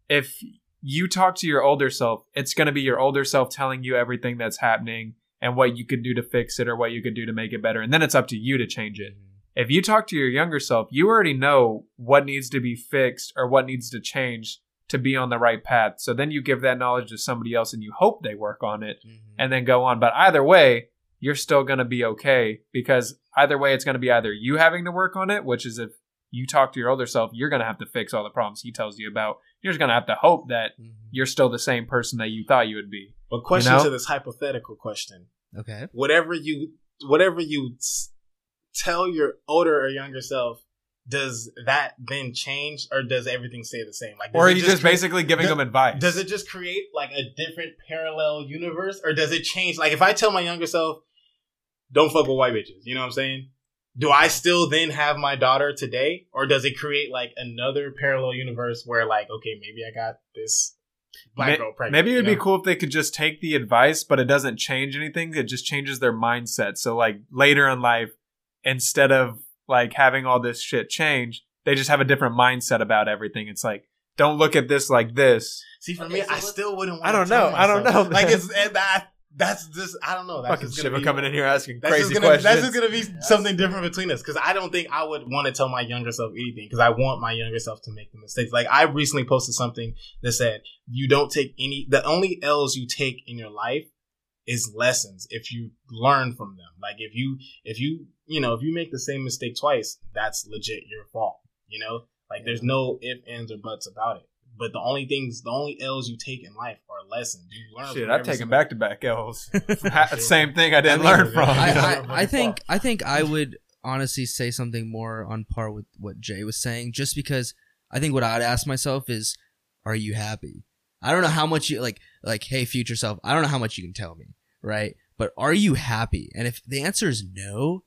Speaker 3: if you talk to your older self, it's going to be your older self telling you everything that's happening and what you could do to fix it or what you could do to make it better and then it's up to you to change it. If you talk to your younger self, you already know what needs to be fixed or what needs to change to be on the right path. So then you give that knowledge to somebody else and you hope they work on it
Speaker 2: Mhm.
Speaker 3: and then go on. But either way, you're still going to be okay because either way, it's going to be either you having to work on it, which is if you talk to your older self, you're going to have to fix all the problems he tells you about. You're just going to have to hope that
Speaker 2: Mhm.
Speaker 3: you're still the same person that you thought you would be.
Speaker 1: But question
Speaker 3: know?
Speaker 1: to this hypothetical question:
Speaker 2: Okay.
Speaker 1: whatever you, whatever you s- tell your older or younger self, does that then change, or does everything stay the same? Like, does
Speaker 3: Or are
Speaker 1: it
Speaker 3: you just
Speaker 1: cre-
Speaker 3: basically giving
Speaker 1: does-
Speaker 3: them advice?
Speaker 1: Does it just create like a different parallel universe, or does it change? Like, if I tell my younger self, "Don't fuck with white bitches," you know what I'm saying? Do I still then have my daughter today, or does it create like another parallel universe where, like, okay, maybe I got this black
Speaker 3: May-
Speaker 1: girl pregnant?
Speaker 3: Maybe it would
Speaker 1: you
Speaker 3: be cool if they could just take the advice, but it doesn't change anything. It just changes their mindset. So like later in life, instead of like having all this shit change, they just have a different mindset about everything. It's like, don't look at this like this.
Speaker 1: See, for
Speaker 2: Okay,
Speaker 1: me,
Speaker 2: so
Speaker 1: I still wouldn't.
Speaker 3: I
Speaker 1: wanna
Speaker 3: don't
Speaker 1: tell
Speaker 3: know. I don't
Speaker 1: myself.
Speaker 3: know,
Speaker 1: Like it's and that. That's just I don't know. That's
Speaker 3: Fucking
Speaker 1: just gonna be,
Speaker 3: coming in here asking
Speaker 1: That's
Speaker 3: crazy
Speaker 1: just gonna,
Speaker 3: questions.
Speaker 1: That's just gonna be something different between us because I don't think I would want to tell my younger self anything because I want my younger self to make the mistakes. Like I recently posted something that said you don't take any. The only L's you take in your life is lessons if you learn from them. Like if you if you you know if you make the same mistake twice, that's legit your fault. You know, like there's no if ands or buts about it. But the only things, the only L's you take in life are lessons. You learn.
Speaker 3: Shit, I've
Speaker 1: every
Speaker 3: taken back to back L's. Same thing I didn't
Speaker 1: I know,
Speaker 3: learn from.
Speaker 2: I, I, I think I think I would honestly say something more on par with what Jay was saying, just because I think what I'd ask myself is, "Are you happy?" I don't know how much you like, like, hey, future self. I don't know how much you can tell me, right? But are you happy? And if the answer is no,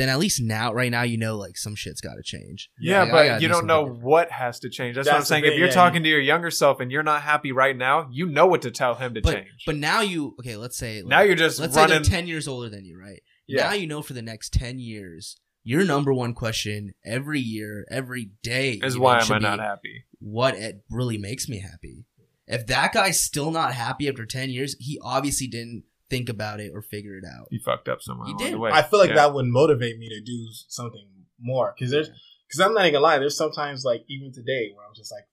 Speaker 2: then at least now, right now, you know, like some shit's got to change.
Speaker 3: Yeah,
Speaker 2: Like,
Speaker 3: but
Speaker 2: gotta
Speaker 3: you
Speaker 2: do
Speaker 3: don't know
Speaker 2: different.
Speaker 3: what has to change. That's, what I'm saying.
Speaker 1: thing,
Speaker 3: if you're
Speaker 1: yeah,
Speaker 3: talking to your younger self and you're not happy right now, you know what to tell him to
Speaker 2: But
Speaker 3: change.
Speaker 2: but now you okay? Let's say
Speaker 3: now you're just
Speaker 2: let's say
Speaker 3: running.
Speaker 2: they're ten years older than you, right?
Speaker 3: yeah.
Speaker 2: Now you know for the next 10 years, your number one question every year, every day
Speaker 3: is
Speaker 2: even,
Speaker 3: why am
Speaker 2: should
Speaker 3: I
Speaker 2: be,
Speaker 3: not happy?
Speaker 2: What it really makes me happy. If that guy's still not happy after 10 years, he obviously didn't think about it or figure it out.
Speaker 3: You fucked up somewhere
Speaker 2: You did.
Speaker 3: the way.
Speaker 1: I feel like
Speaker 3: Yeah.
Speaker 1: that would motivate me to do something more because there's because I'm not even gonna lie. There's sometimes like even today where I'm just like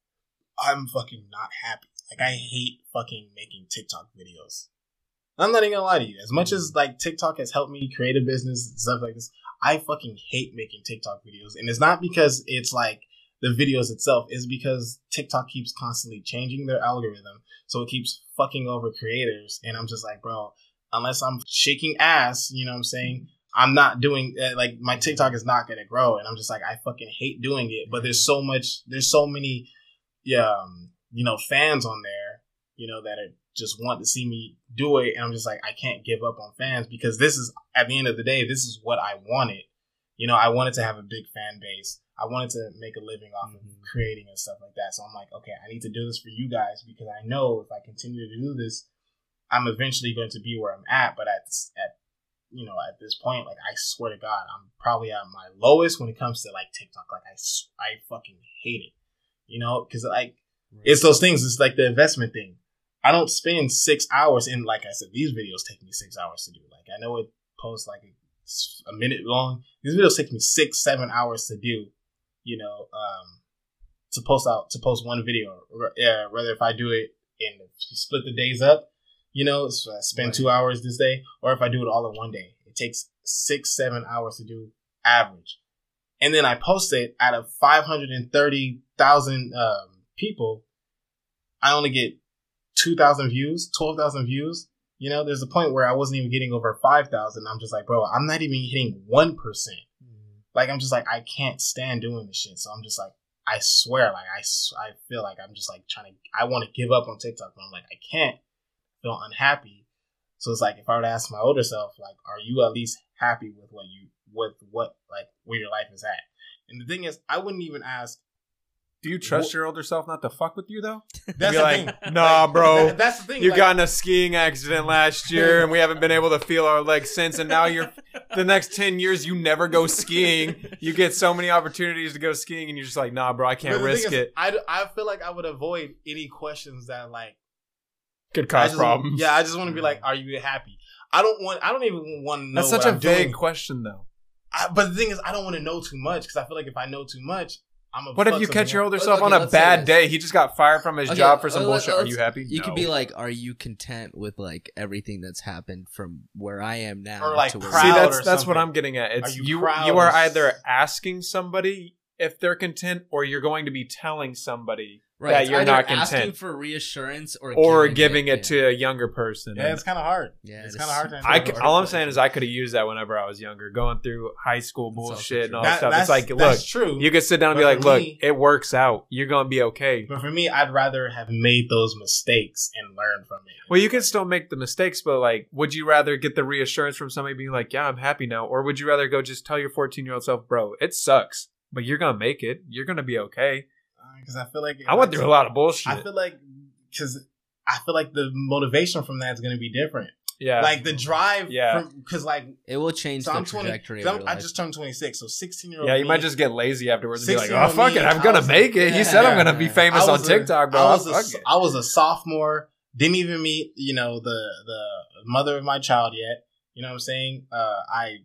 Speaker 1: I'm fucking not happy. Like I hate fucking making TikTok videos. I'm not even gonna lie to you. As much as mm. like TikTok has helped me create a business and stuff like this, I fucking hate making TikTok videos. And it's not because it's like the videos itself, it's because TikTok keeps constantly changing their algorithm. So it keeps fucking over creators. And I'm just like, bro, unless I'm shaking ass, you know what I'm saying? I'm not doing uh, like my TikTok is not gonna grow, and I'm just like I fucking hate doing it. But there's so much, there's so many, yeah, um, you know, fans on there, you know, that are just want to see me do it, and I'm just like I can't give up on fans because this is at the end of the day, this is what I wanted. You know, I wanted to have a big fan base. I wanted to make a living off of creating and stuff like that. So I'm like, okay, I need to do this for you guys because I know if I continue to do this, I'm eventually going to be where I'm at. But at at you know at this point, like I swear to God, I'm probably at my lowest when it comes to like TikTok. Like I I fucking hate it. You know, because like it's those things. It's like the investment thing. I don't spend six hours in. Like I said, these videos take me six hours to do. Like I know it posts like a, a minute long. These videos take me six, seven hours to do. You know, um, to post out to post one video. Yeah, rather if I do it and split the days up, you know, so I spend
Speaker 2: Right.
Speaker 1: two hours this day, or if I do it all in one day, it takes six, seven hours to do average. And then I post it out of 530,000 um, people. I only get 2,000 views, 12,000 views. You know, there's a point where I wasn't even getting over 5,000. I'm just like, bro, I'm not even hitting 1%. Like, I'm just like, I can't stand doing this shit. So I'm just like, I swear, like, I, I feel like I'm just like trying to, I want to give up on TikTok, but I'm like, I can't feel unhappy. So it's like, if I were to ask my older self, like, are you at least happy with what you, with what, like, where your life is at? And the thing is, I wouldn't even ask.
Speaker 3: Do you trust your older self not to fuck with you though?
Speaker 1: That's the
Speaker 3: like,
Speaker 1: thing.
Speaker 3: nah,
Speaker 1: Like,
Speaker 3: bro.
Speaker 1: that- that's the thing.
Speaker 3: You
Speaker 1: like,
Speaker 3: got in a skiing accident last year, and we haven't been able to feel our legs since. And now you're the next ten years, you never go skiing. You get so many opportunities to go skiing, and you're just like, nah, bro, I can't risk
Speaker 1: is,
Speaker 3: it.
Speaker 1: I feel like I would avoid any questions that like
Speaker 3: Could cause
Speaker 1: just-
Speaker 3: problems.
Speaker 1: Yeah, I just want to be like, are you happy? I don't want. I don't even want to know.
Speaker 3: that's such
Speaker 1: what
Speaker 3: a
Speaker 1: I'm
Speaker 3: vague
Speaker 1: doing.
Speaker 3: question, though.
Speaker 1: I, but the thing is, I don't want to know too much because I feel like if I know too much, I'm. A
Speaker 3: What if you catch your older
Speaker 2: Okay,
Speaker 3: self on a bad day? He just got fired from his
Speaker 2: Okay,
Speaker 3: job for some
Speaker 2: let-
Speaker 3: bullshit. Are
Speaker 2: let's-
Speaker 3: you happy?
Speaker 2: You
Speaker 3: No.
Speaker 2: could be like, are you content with like everything that's happened from where I am now
Speaker 1: Or, like,
Speaker 2: to where
Speaker 1: proud
Speaker 3: See,
Speaker 1: or
Speaker 3: that's that's what. I'm getting at. It's
Speaker 1: Are you
Speaker 3: you.
Speaker 1: proud
Speaker 3: You are either asking somebody if they're content, or you're going to be telling somebody
Speaker 2: Right,
Speaker 3: that
Speaker 2: it's
Speaker 3: you're
Speaker 2: either
Speaker 3: not
Speaker 2: asking
Speaker 3: content.
Speaker 2: for reassurance or
Speaker 3: or giving it
Speaker 2: yeah.
Speaker 3: to a younger person.
Speaker 1: Yeah, it's kind of hard.
Speaker 2: Yeah,
Speaker 1: it's
Speaker 2: it
Speaker 1: kind of
Speaker 2: is.
Speaker 1: hard. To
Speaker 3: I
Speaker 1: handle.
Speaker 3: c- all I'm saying is I could have used that whenever I was younger, going through high school
Speaker 2: also
Speaker 3: bullshit and all
Speaker 1: That-
Speaker 3: that stuff.
Speaker 1: that's
Speaker 3: It's like, look,
Speaker 1: that's true.
Speaker 3: you could sit down and be
Speaker 1: But
Speaker 3: like,
Speaker 1: for
Speaker 3: look,
Speaker 1: me-
Speaker 3: it works out. You're gonna be okay.
Speaker 1: but for me, I'd rather have made those mistakes and learn from it.
Speaker 3: Well, you can still make the mistakes, but like, would you rather get the reassurance from somebody being like, "Yeah, I'm happy now," or would you rather go just tell your 14 year old self, "Bro, it sucks, but you're gonna make it. You're gonna be okay."
Speaker 1: Because I feel like
Speaker 3: I went through a lot of bullshit.
Speaker 1: I feel like because I feel like the motivation from that is going to be different.
Speaker 3: yeah,
Speaker 1: Like the drive,
Speaker 3: Yeah.
Speaker 1: because like
Speaker 2: It will change
Speaker 1: so
Speaker 2: the
Speaker 1: I'm 20.
Speaker 2: trajectory
Speaker 1: 'cause
Speaker 2: of
Speaker 1: I'm-
Speaker 2: your
Speaker 1: I
Speaker 2: life.
Speaker 1: just turned 26, so 16 year old.
Speaker 3: yeah, you might just get lazy afterwards and be like, "Oh fuck
Speaker 1: me,
Speaker 3: it, I'm gonna
Speaker 1: was-
Speaker 3: make it." He
Speaker 1: yeah.
Speaker 3: said I'm gonna be famous on
Speaker 1: was a-
Speaker 3: TikTok, bro.
Speaker 1: I
Speaker 3: I
Speaker 1: was, a,
Speaker 3: fuck it.
Speaker 1: I was a sophomore. Didn't even meet, you know, the the mother of my child yet. You know what I'm saying? Uh, I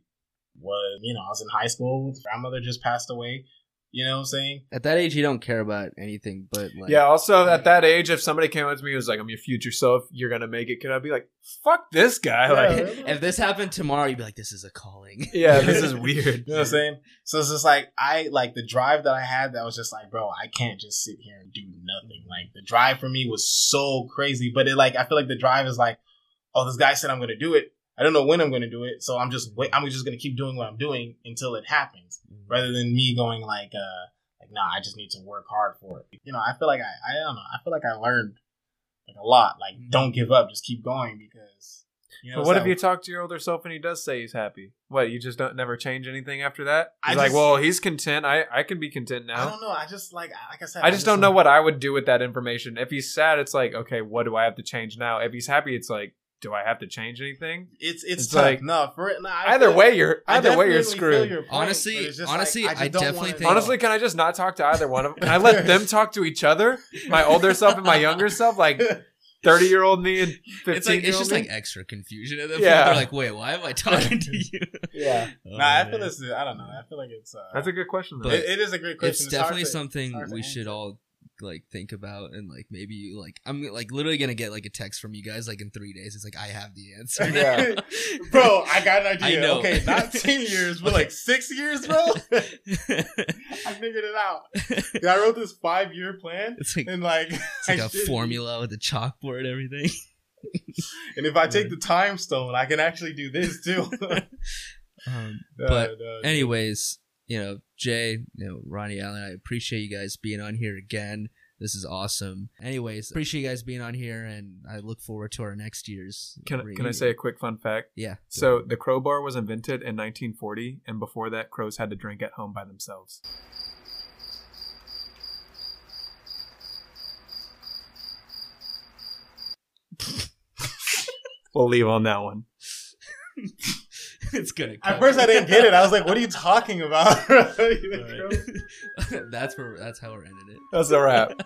Speaker 1: was, you know, I was in high school. Grandmother just passed away. You know what I'm saying?
Speaker 2: At that age, you don't care about anything but like.
Speaker 3: Yeah. Also, at that age, if somebody came up to me and was like, "I'm your future self. You're gonna make it," could I be like, "Fuck this guy"?
Speaker 1: Yeah,
Speaker 3: Like,
Speaker 1: really.
Speaker 2: If this happened tomorrow, you'd be like, "This is a calling."
Speaker 3: yeah, this is weird.
Speaker 1: You know what I'm saying? So it's just like I like the drive that I had that was just like, bro, I can't just sit here and do nothing. Like the drive for me was so crazy. But it like I feel like the drive is like, oh, this guy said I'm gonna do it. I don't know when I'm gonna do it, so I'm just wait I'm just gonna keep doing what I'm doing until it happens. Rather than me going like uh like nah, I just need to work hard for it. You know, I feel like I I don't know, I feel like I learned like a lot. Like don't give up, just keep going because you know
Speaker 3: But what if you talk to your older self and he does say he's happy? What you just don't never change anything after that?
Speaker 1: I
Speaker 3: He's like,
Speaker 1: just-
Speaker 3: well, he's content. I I can be content now.
Speaker 1: I don't know. I just like like I said.
Speaker 3: I just don't know
Speaker 1: like-
Speaker 3: what I would do with that information. If he's sad, it's like, okay, what do I have to change now? If he's happy, it's like, do I have to change anything?
Speaker 1: It's it's,
Speaker 3: It's
Speaker 1: tough.
Speaker 3: like-
Speaker 1: no for it. No, I
Speaker 3: Either
Speaker 1: feel-
Speaker 3: way, you're either way you're
Speaker 1: definitely feel
Speaker 3: screwed.
Speaker 1: your point,
Speaker 2: Honestly-
Speaker 1: but it's just
Speaker 2: honestly,
Speaker 1: like,
Speaker 2: I
Speaker 1: just don't
Speaker 2: definitely
Speaker 1: wanna-
Speaker 2: think-
Speaker 3: Honestly, can I just not talk to either one of them? Can I let them talk to each other? My older self and my younger self, like thirty year old me and fifteen
Speaker 2: It's like
Speaker 3: year
Speaker 2: it's just
Speaker 3: me.
Speaker 2: like extra confusion at that
Speaker 3: Yeah.
Speaker 2: point. They're like, "Wait, why am I talking to you?"
Speaker 3: yeah,
Speaker 2: Oh,
Speaker 1: Nah, I feel this. Is, I don't know. I feel like it's. Uh,
Speaker 3: that's a good question. Though.
Speaker 2: But
Speaker 1: it, it is a great question.
Speaker 2: It's
Speaker 1: hard
Speaker 2: definitely
Speaker 1: to-
Speaker 2: something we should all like think about and like maybe you like I'm like literally gonna get like a text from you guys like in three days. It's like I have the answer.
Speaker 3: Yeah.
Speaker 1: bro. I got an idea. Okay, not ten years, but like six years, bro. I figured it out. I wrote this five year plan,
Speaker 2: it's like
Speaker 1: and like,
Speaker 2: it's like
Speaker 1: I
Speaker 2: a
Speaker 1: did-
Speaker 2: formula with a chalkboard and everything.
Speaker 1: And if I take the time stone, I can actually do this too.
Speaker 2: Um,
Speaker 1: Uh,
Speaker 2: But
Speaker 1: no,
Speaker 2: anyways, you know, Jay, you know, Rodney Alan, I appreciate you guys being on here again. This is awesome. Anyways, appreciate you guys being on here, and I look forward to our next year's.
Speaker 3: Can can I say a quick fun fact?
Speaker 2: Yeah.
Speaker 3: So the crowbar was invented in 1940, and before that, crows had to drink at home by themselves. we'll leave on that one.
Speaker 2: it's gonna.
Speaker 1: At first, I didn't get it. I was like, "What are you talking about?"
Speaker 2: Alright. that's where. That's how we're ending it.
Speaker 3: That's a wrap.